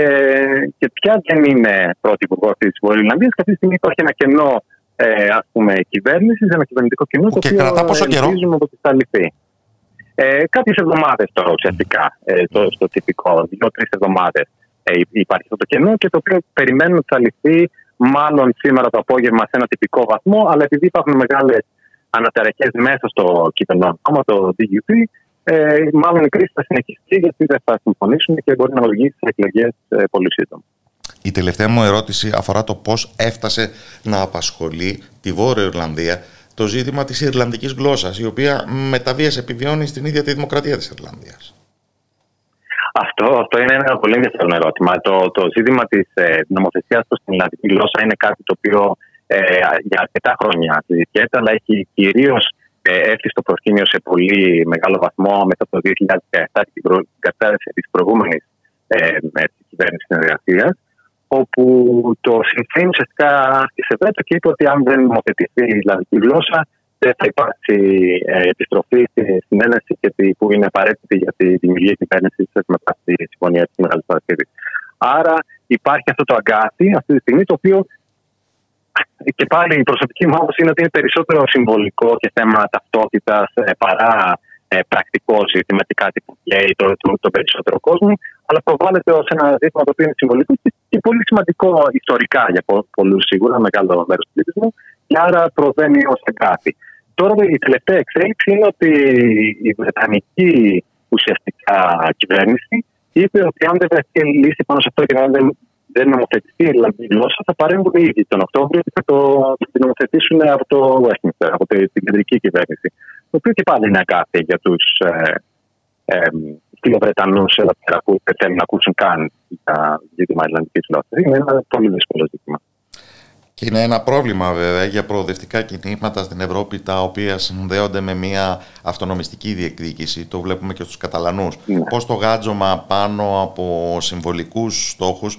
και πια δεν είναι πρώτη υπουργό της Βορειοϊρλανδία. Ιρλανδία. Και αυτή τη στιγμή υπάρχει ένα κενό ε, ας πούμε, κυβέρνησης, ένα κυβερνητικό κοινό. Και το κρατά πόσο καιρό; ότι θα λυθεί. Ε, Κάποιες εβδομάδες τώρα ουσιαστικά ε, το, στο τυπικό, δύο-τρει εβδομάδες ε, υπάρχει αυτό το κενό και το οποίο περιμένουμε ότι θα λυθεί μάλλον σήμερα το απόγευμα σε ένα τυπικό βαθμό, αλλά επειδή υπάρχουν μεγάλες αναταραχές μέσα στο κείμενο ακόμα το DUP, ε, μάλλον η κρίση θα συνεχιστεί γιατί δεν θα συμφωνήσουν και μπορεί να οδηγήσει σε εκλογές ε, πολύ σύντομα. Η τελευταία μου ερώτηση αφορά το πώς έφτασε να απασχολεί τη Βόρεια Ιρλανδία το ζήτημα της Ιρλανδικής γλώσσας, η οποία με τα βίας επιβιώνει στην ίδια τη δημοκρατία της Ιρλανδίας. Αυτό, αυτό είναι ένα πολύ ενδιαφέρον ερώτημα. Το, το ζήτημα της ε, νομοθεσίας στην Ιρλανδική γλώσσα είναι κάτι το οποίο ε, για αρκετά χρόνια συζητιέται, αλλά έχει κυρίως ε, έρθει στο προσκήνιο σε πολύ μεγάλο βαθμό μετά το 2017 και την κατάρρευση της προηγούμενης ε, κυβέρνησης συνεργασίας όπου το Συμφέιν ουσιαστικά άρχισε βέτο και είπε ότι αν δεν νομοθετηθεί η Ιρλανδική γλώσσα, δεν θα υπάρξει ε, επιστροφή στην Ένωση και που είναι απαραίτητη για τη δημιουργία κυβέρνησης μετά της Συμφωνίας της Μεγάλης Παρασκευής. Άρα υπάρχει αυτό το αγκάθι αυτή τη στιγμή, το οποίο και πάλι η προσωπική μου άποψη είναι ότι είναι περισσότερο συμβολικό και θέμα ταυτότητας ε, παρά ε, πρακτικό ζήτημα και κάτι που καίει το, το, το, περισσότερο κόσμο, αλλά προβάλλεται ως ένα ζήτημα το οποίο είναι συμβολικό και, πολύ σημαντικό ιστορικά για πολλούς σίγουρα, μεγάλο μέρος του πληθυσμού, και άρα προβαίνει ως κάτι. Τώρα η τελευταία εξέλιξη είναι ότι η Βρετανική ουσιαστικά κυβέρνηση είπε ότι αν δεν βρεθεί λύση πάνω σε αυτό και αν δεν, δεν νομοθετηθεί η ελληνική γλώσσα, θα παρέμβουν ήδη τον Οκτώβριο και θα το νομοθετήσουν από το Westminster, από την κεντρική κυβέρνηση το οποίο και πάλι είναι κάτι για τους ε, ε, Βρετανού εδώ πέρα που δεν θέλουν να ακούσουν καν τα ζήτημα Ιρλανδικής γλώσσα. Είναι ένα πολύ δύσκολο ζήτημα. Και είναι ένα πρόβλημα βέβαια για προοδευτικά κινήματα στην Ευρώπη τα οποία συνδέονται με μια αυτονομιστική διεκδίκηση. Το βλέπουμε και στους Καταλανούς. Ναι. Πώς το γάτζωμα πάνω από συμβολικούς στόχους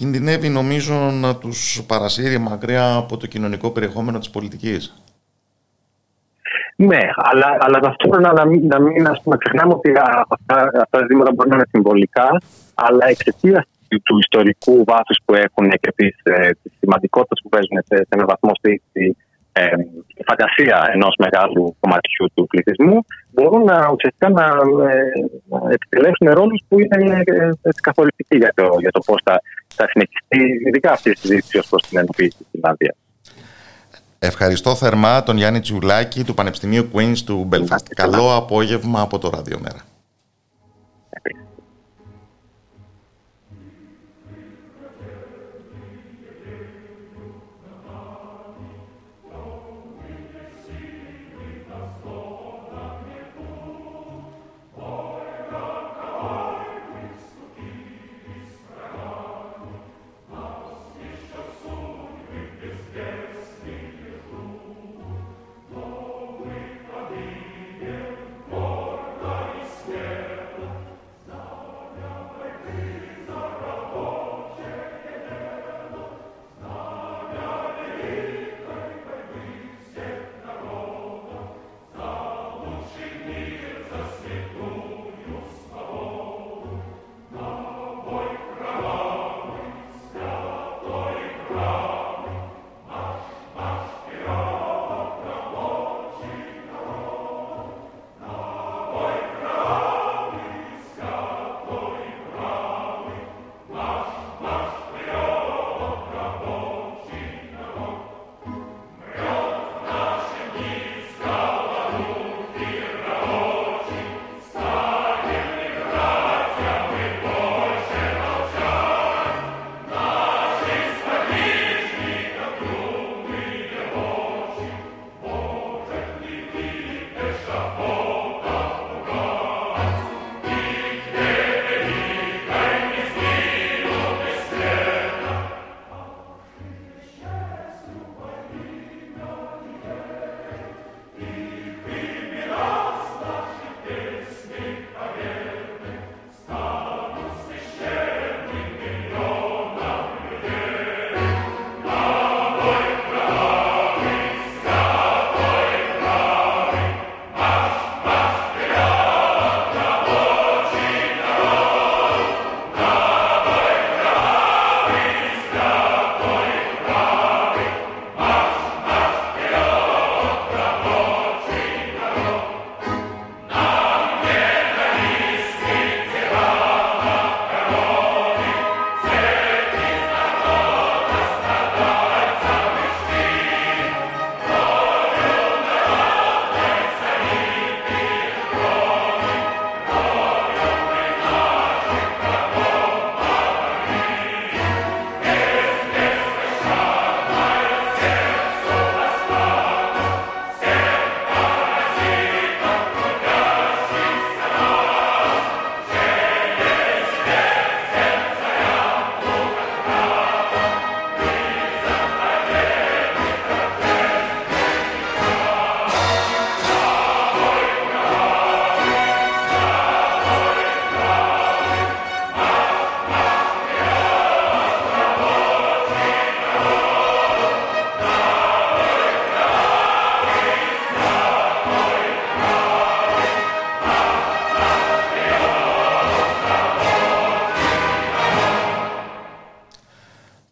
κινδυνεύει νομίζω να τους παρασύρει μακριά από το κοινωνικό περιεχόμενο της πολιτικής. Ναι, αλλά, αλλά ταυτόχρονα να μην, να μην ας πούμε, ξεχνάμε ότι αυτά, αυτά τα ζητήματα μπορεί να είναι συμβολικά, αλλά εξαιτίας του ιστορικού βάθους που έχουν και της ε, σημαντικότητας που παίζουν σε, σε έναν βαθμό στη, ε, φαντασία ενός μεγάλου κομματιού του πληθυσμού, μπορούν να, ουσιαστικά να, ε, να επιτελέσουν ρόλους που είναι ε, καθοριστικοί για το, για το πώς θα, θα συνεχιστεί, ειδικά αυτή η συζήτηση ως προς την ενοποίηση της Φιλανδία. Ευχαριστώ θερμά τον Γιάννη Τσουλάκη του Πανεπιστημίου Queens του Belfast. Καλό απόγευμα από το Ραδιομέρα.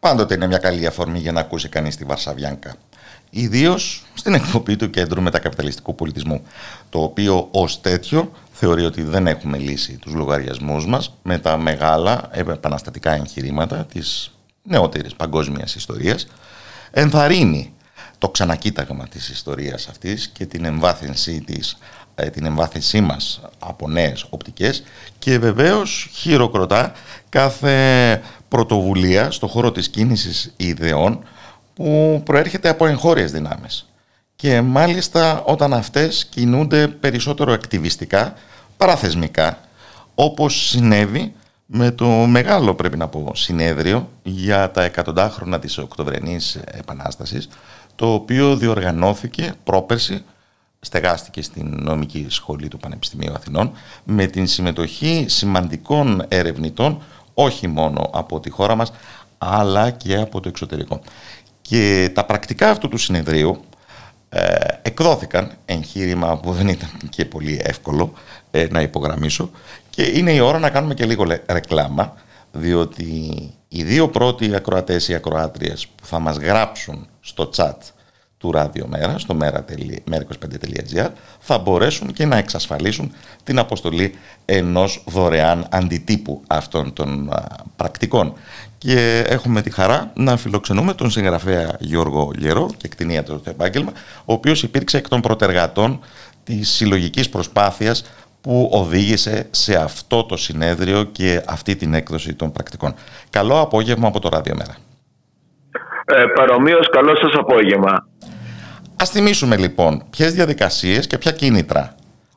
Πάντοτε είναι μια καλή αφορμή για να ακούσει κανείς τη Βαρσαβιάνκα. Ιδίως στην εκπομπή του Κέντρου Μετακαπιταλιστικού Πολιτισμού, το οποίο ως τέτοιο θεωρεί ότι δεν έχουμε λύσει τους λογαριασμούς μας με τα μεγάλα επαναστατικά εγχειρήματα της νεότερης παγκόσμιας ιστορίας, ενθαρρύνει το ξανακοίταγμα της ιστορίας αυτής και την εμβάθυνσή της ε, την εμβάθυνσή μας από νέες οπτικές και βεβαίως χειροκροτά κάθε πρωτοβουλία στο χώρο της κίνησης ιδεών που προέρχεται από εγχώριες δυνάμεις. Και μάλιστα όταν αυτές κινούνται περισσότερο ακτιβιστικά, παραθεσμικά, όπως συνέβη με το μεγάλο πρέπει να πω συνέδριο για τα εκατοντάχρονα της Οκτωβρενής Επανάστασης, το οποίο διοργανώθηκε πρόπερση στεγάστηκε στην νομική σχολή του Πανεπιστημίου Αθηνών με την συμμετοχή σημαντικών ερευνητών όχι μόνο από τη χώρα μας αλλά και από το εξωτερικό. Και τα πρακτικά αυτού του συνεδρίου ε, εκδόθηκαν εγχείρημα που δεν ήταν και πολύ εύκολο ε, να υπογραμμίσω και είναι η ώρα να κάνουμε και λίγο ρεκλάμα διότι οι δύο πρώτοι ακροατές ή ακροάτριες που θα μας γράψουν στο chat του Μέρα στο mera25.gr θα μπορέσουν και να εξασφαλίσουν την αποστολή ενός δωρεάν αντιτύπου αυτών των πρακτικών. Και έχουμε τη χαρά να φιλοξενούμε τον συγγραφέα Γιώργο Γερό και κτηνία του επάγγελμα, ο οποίος υπήρξε εκ των προτεργατών της συλλογικής προσπάθειας που οδήγησε σε αυτό το συνέδριο και αυτή την έκδοση των πρακτικών. Καλό απόγευμα από το Μέρα. Ε, παρομοίως καλό σας απόγευμα. Ας θυμίσουμε λοιπόν ποιες διαδικασίες και ποια κίνητρα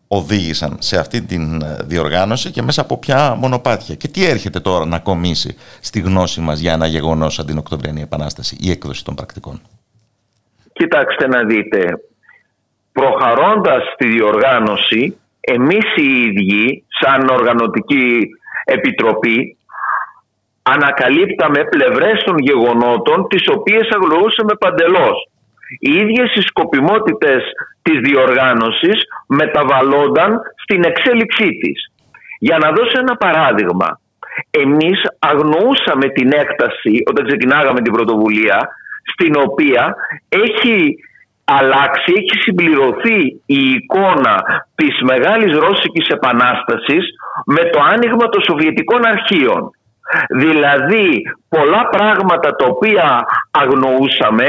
οδήγησαν σε αυτή τη ε, διοργάνωση και μέσα από ποια μονοπάτια. Και τι έρχεται τώρα να κομίσει στη γνώση μας για ένα γεγονός σαν την Οκτωβριανή Επανάσταση, η έκδοση των πρακτικών; Κοιτάξτε να δείτε, προχαρώντας τη διοργάνωση, εμείς οι ίδιοι σαν οργανωτική επιτροπή ανακαλύπταμε πλευρές των γεγονότων τις οποίες αγνοούσαμε παντελώς οι ίδιες οι σκοπιμότητες της διοργάνωσης μεταβαλλόνταν στην εξέλιξή της. Για να δώσω ένα παράδειγμα, εμείς αγνοούσαμε την έκταση όταν ξεκινάγαμε την πρωτοβουλία στην οποία έχει αλλάξει, έχει συμπληρωθεί η εικόνα της Μεγάλης Ρώσικης Επανάστασης με το άνοιγμα των Σοβιετικών αρχείων. Δηλαδή πολλά πράγματα τα οποία αγνοούσαμε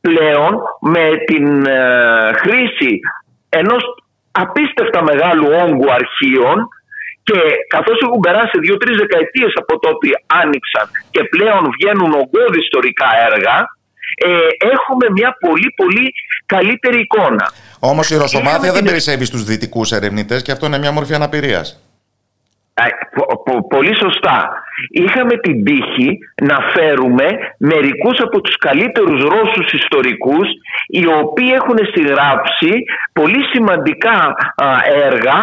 πλέον με την ε, χρήση ενός απίστευτα μεγάλου όγκου αρχείων και καθώς έχουν περάσει δύο-τρεις δεκαετίες από τότε άνοιξαν και πλέον βγαίνουν ογκώδη ιστορικά έργα ε, έχουμε μια πολύ πολύ καλύτερη εικόνα. Όμως η Ρωσομάθεια δεν περισσεύει στους δυτικούς ερευνητές και αυτό είναι μια μορφή αναπηρίας. Πολύ σωστά. Είχαμε την τύχη να φέρουμε μερικούς από τους καλύτερους Ρώσους ιστορικούς οι οποίοι έχουν συγγράψει πολύ σημαντικά έργα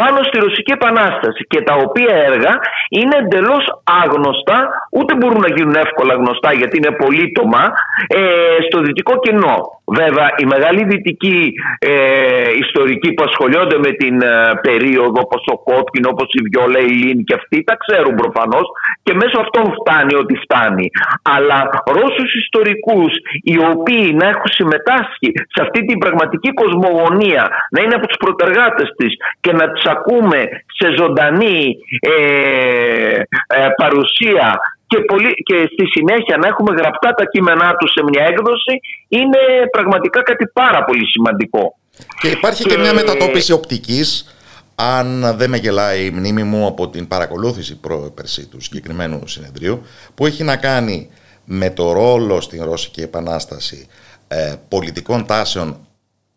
πάνω στη Ρωσική Επανάσταση και τα οποία έργα είναι εντελώς άγνωστα, ούτε μπορούν να γίνουν εύκολα γνωστά γιατί είναι πολύτομα ε, στο δυτικό κοινό. Βέβαια, οι μεγάλοι δυτικοί ε, ιστορικοί που ασχολιόνται με την ε, περίοδο όπως ο Κότκιν, όπως η Βιόλα, η Λίν και αυτοί τα ξέρουν προφανώς και μέσω αυτών φτάνει ό,τι φτάνει. Αλλά Ρώσους ιστορικούς οι οποίοι να έχουν συμμετάσχει σε αυτή την πραγματική κοσμογονία, να είναι από τους προτεργάτε της και να τι ακούμε σε ζωντανή ε, ε, παρουσία και, πολύ, και στη συνέχεια να έχουμε γραπτά τα κείμενά τους σε μια έκδοση είναι πραγματικά κάτι πάρα πολύ σημαντικό. Και υπάρχει και, μια μετατόπιση οπτικής αν δεν με γελάει η μνήμη μου από την παρακολούθηση πρόπερση του συγκεκριμένου συνεδρίου που έχει να κάνει με το ρόλο στην Ρώσικη Επανάσταση ε, πολιτικών τάσεων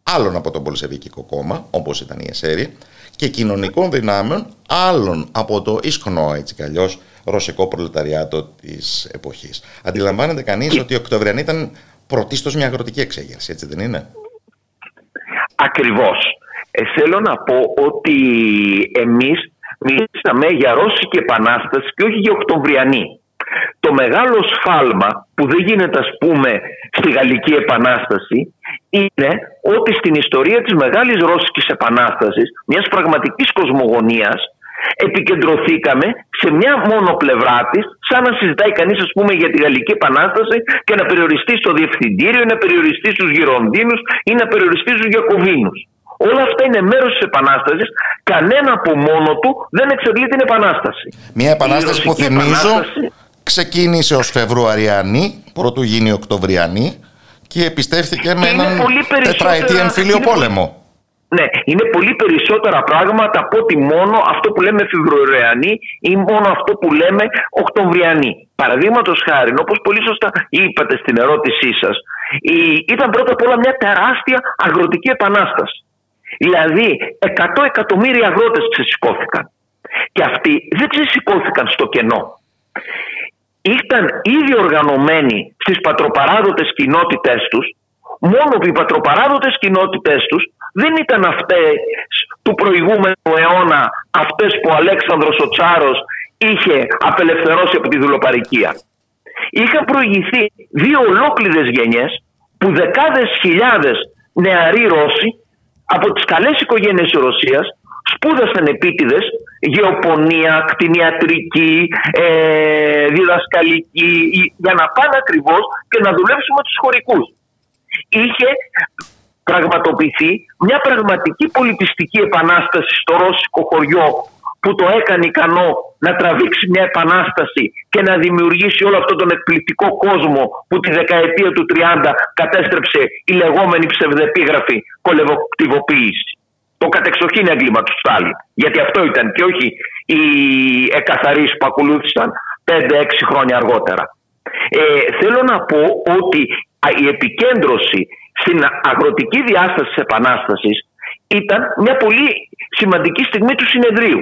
άλλων από τον Πολυσεβίκικο κόμμα, όπως ήταν η ΕΣΕΡΙ, και κοινωνικών δυνάμεων άλλων από το ίσκονο έτσι κι αλλιώς ρωσικό προλεταριάτο της εποχής. Αντιλαμβάνεται κανείς ότι η Οκτωβριανή ήταν πρωτίστως μια αγροτική εξέγερση, έτσι δεν είναι; Ακριβώς. Ε, θέλω να πω ότι εμείς μιλήσαμε για Ρώσικη Επανάσταση και όχι για Οκτωβριανή. Το μεγάλο σφάλμα που δεν γίνεται ας πούμε στη Γαλλική Επανάσταση είναι ότι στην ιστορία της Μεγάλης Ρώσικης Επανάστασης, μιας πραγματικής κοσμογονίας, επικεντρωθήκαμε σε μια μόνο πλευρά της, σαν να συζητάει κανείς, ας πούμε, για τη Γαλλική Επανάσταση και να περιοριστεί στο Διευθυντήριο, ή να περιοριστεί στους Γυρονδίνου ή να περιοριστεί στους Γιακοβίνους. Όλα αυτά είναι μέρος της Επανάστασης. Κανένα από μόνο του δεν εξαντλεί την Επανάσταση. Μια επανάσταση Η που Ρωσική θυμίζω Επανάσταση- ξεκίνησε ως Φεβρουαριανή, πρωτού γίνει Οκτωβριανή και επιστέφθηκε με Είναι έναν πολύ περισσότερα- τετραετή εμφύλιο είναι- πόλεμο. Ναι, είναι πολύ περισσότερα πράγματα από ότι μόνο αυτό που λέμε Φεβρουαριανή ή μόνο αυτό που λέμε Οκτωβριανή. Παραδείγματος χάρη, όπως πολύ σωστά είπατε στην ερώτησή σας, ήταν πρώτα απ' όλα μια τεράστια αγροτική επανάσταση. Δηλαδή, 100 εκατομμύρια αγρότες ξεσηκώθηκαν. Και αυτοί δεν ξεσηκώθηκαν στο κενό. Ήταν ήδη οργανωμένοι στις πατροπαράδοτες κοινότητές τους μόνο που οι πατροπαράδοτες κοινότητές τους δεν ήταν αυτές του προηγούμενου αιώνα αυτές που ο Αλέξανδρος ο Τσάρος είχε απελευθερώσει από τη δουλοπαρικία. Είχαν προηγηθεί δύο ολόκληρες γενιές που δεκάδες χιλιάδες νεαροί Ρώσοι από τις καλές οικογένειες της Ρωσίας σπούδασαν επίτηδες γεωπονία, κτηνιατρική, ε, διδασκαλική ή- για να πάνε ακριβώς και να δουλέψουν με τους χωρικούς. Είχε πραγματοποιηθεί μια πραγματική πολιτιστική επανάσταση στο ρώσικο χωριό που το έκανε ικανό να τραβήξει μια επανάσταση και να δημιουργήσει όλο αυτόν τον εκπληκτικό κόσμο που τη δεκαετία του 30 κατέστρεψε η λεγόμενη ψευδεπίγραφη κολεβοκτιβοποίηση. Το κατεξοχήν έγκλημα του Στάλιν. Γιατί αυτό ήταν και όχι οι εκαθαρίσεις που ακολούθησαν 5-6 χρόνια αργότερα. Ε, θέλω να πω ότι α, η επικέντρωση στην αγροτική διάσταση της Επανάστασης ήταν μια πολύ σημαντική στιγμή του συνεδρίου.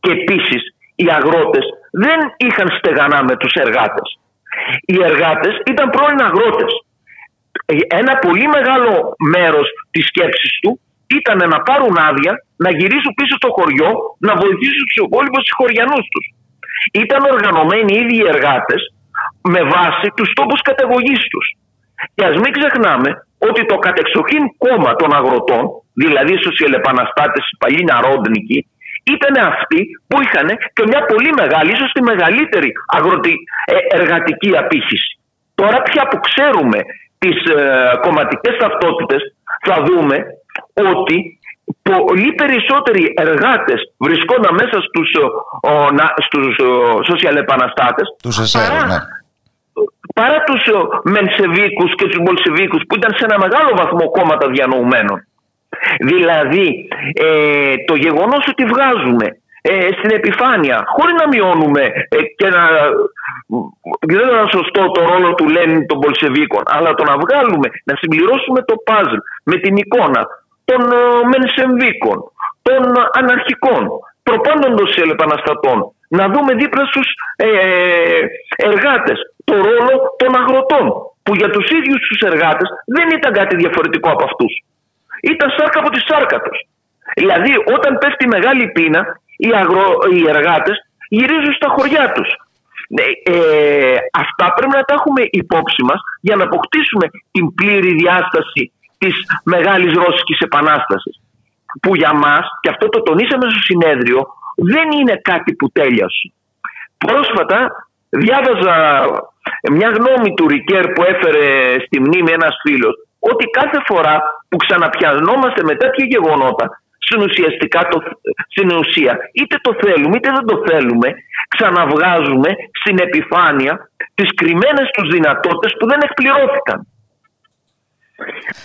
Και επίσης οι αγρότες δεν είχαν στεγανά με τους εργάτες. Οι εργάτες ήταν πρώην αγρότες. Ε, Ένα πολύ μεγάλο μέρος της σκέψης του ήταν να πάρουν άδεια, να γυρίσουν πίσω στο χωριό, να βοηθήσουν τους υπόλοιπους συγχωριανούς τους. Ήταν οργανωμένοι οι ίδιοι οι εργάτες με βάση τους τόπους καταγωγής τους. Και ας μην ξεχνάμε ότι το κατεξοχήν κόμμα των αγροτών, δηλαδή οι σοσιαλεπαναστάτες, οι παλιοί ναρόντνικοι, ήταν αυτοί που είχαν και μια πολύ μεγάλη, ίσως τη μεγαλύτερη αγροτη, ε, εργατική απήχηση. Τώρα πια που ξέρουμε τις ε, κομματικές ταυτότητες θα δούμε ότι πολύ περισσότεροι εργάτες βρισκόνταν μέσα στους, ε, ο, να, στους ε, σοσιαλεπαναστάτες Τους εσέρ, παρά, ναι. Παρά τους ε, Μενσεβίκους και τους Μπολσεβίκους που ήταν σε ένα μεγάλο βαθμό κόμματα διανοουμένων. Δηλαδή ε, το γεγονός ότι βγάζουμε ε, στην επιφάνεια χωρίς να μειώνουμε ε, και να δεν είναι σωστό το ρόλο του Λένιν των Πολσεβίκων αλλά το να βγάλουμε, να συμπληρώσουμε το παζλ με την εικόνα των ε, Μενσεμβίκων, των αναρχικών, προπάντων των σελεπαναστατών να δούμε δίπλα στους ε, εργάτες το ρόλο των αγροτών που για τους ίδιους τους εργάτες δεν ήταν κάτι διαφορετικό από αυτούς. Ήταν σάρκα από τη σάρκα τους. Δηλαδή όταν πέφτει μεγάλη πείνα οι, αγρο... οι εργάτες γυρίζουν στα χωριά τους. Ε, ε, αυτά πρέπει να τα έχουμε υπόψη μας για να αποκτήσουμε την πλήρη διάσταση της Μεγάλης Ρώσικης Επανάστασης που για μας, και αυτό το τονίσαμε στο συνέδριο, δεν είναι κάτι που τέλειωσε. Πρόσφατα διάβαζα μια γνώμη του Ρικέρ που έφερε στη μνήμη ένας φίλος ότι κάθε φορά που ξαναπιανόμαστε με τέτοια γεγονότα στην, ουσιαστικά το, στην ουσία είτε το θέλουμε είτε δεν το θέλουμε ξαναβγάζουμε στην επιφάνεια τις κρυμμένες τους δυνατότητες που δεν εκπληρώθηκαν.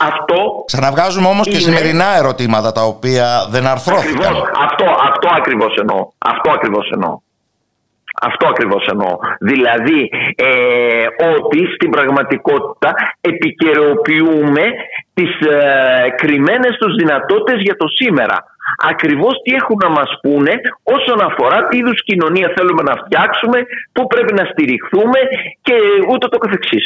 Αυτό Ξαναβγάζουμε όμως και είναι- σημερινά ερωτήματα τα οποία δεν αρθρώθηκαν. Ακριβώς. Αυτό, αυτό ακριβώς εννοώ. Αυτό ακριβώς εννοώ. Αυτό ακριβώς εννοώ. Δηλαδή ε, ότι στην πραγματικότητα επικαιροποιούμε τις ε, κρυμμένες τους δυνατότητες για το σήμερα. Ακριβώς τι έχουν να μας πούνε όσον αφορά τι είδους κοινωνία θέλουμε να φτιάξουμε, πού πρέπει να στηριχθούμε και ούτω το καθεξής.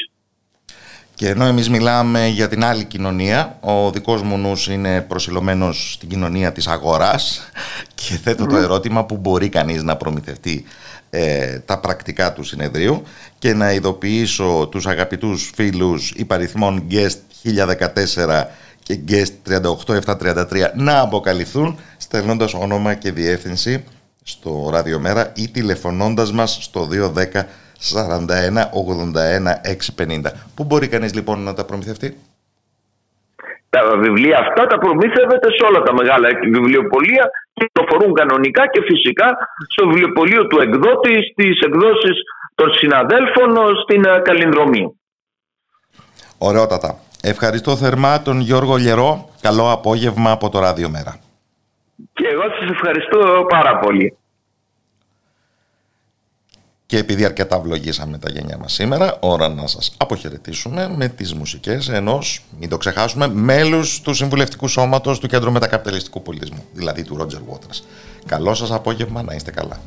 Και ενώ εμείς μιλάμε για την άλλη κοινωνία, ο δικός μου νους είναι προσιλωμένος στην κοινωνία της αγοράς και θέτω το ερώτημα που μπορεί κανείς να προμηθευτεί ε, τα πρακτικά του συνεδρίου και να ειδοποιήσω τους αγαπητούς φίλους υπαριθμών Guest 1014 και Guest 38733 να αποκαλυφθούν στέλνοντας όνομα και διεύθυνση στο ραδιομέρα ή τηλεφωνώντας μας στο 210 41 81 650. Πού μπορεί κανείς λοιπόν να τα προμηθευτεί; Τα βιβλία αυτά τα προμήθευεται σε όλα τα μεγάλα βιβλιοπολία και προφορούν κανονικά και φυσικά στο βιβλιοπωλείο του εκδότη, στις εκδόσεις των συναδέλφων στην ε, Καλινδρομή. Ωραιότατα. Ευχαριστώ θερμά τον Γιώργο Λερό. Καλό απόγευμα από το Ράδιο Μέρα. Και εγώ σας ευχαριστώ πάρα πολύ. Και επειδή αρκετά βλογήσαμε τα γενιά μας σήμερα, ώρα να σας αποχαιρετήσουμε με τις μουσικές ενός, μην το ξεχάσουμε, μέλους του Συμβουλευτικού Σώματος του Κέντρου Μετακαπιταλιστικού Πολιτισμού, δηλαδή του Ρότζερ Waters. Καλό σας απόγευμα, να είστε καλά.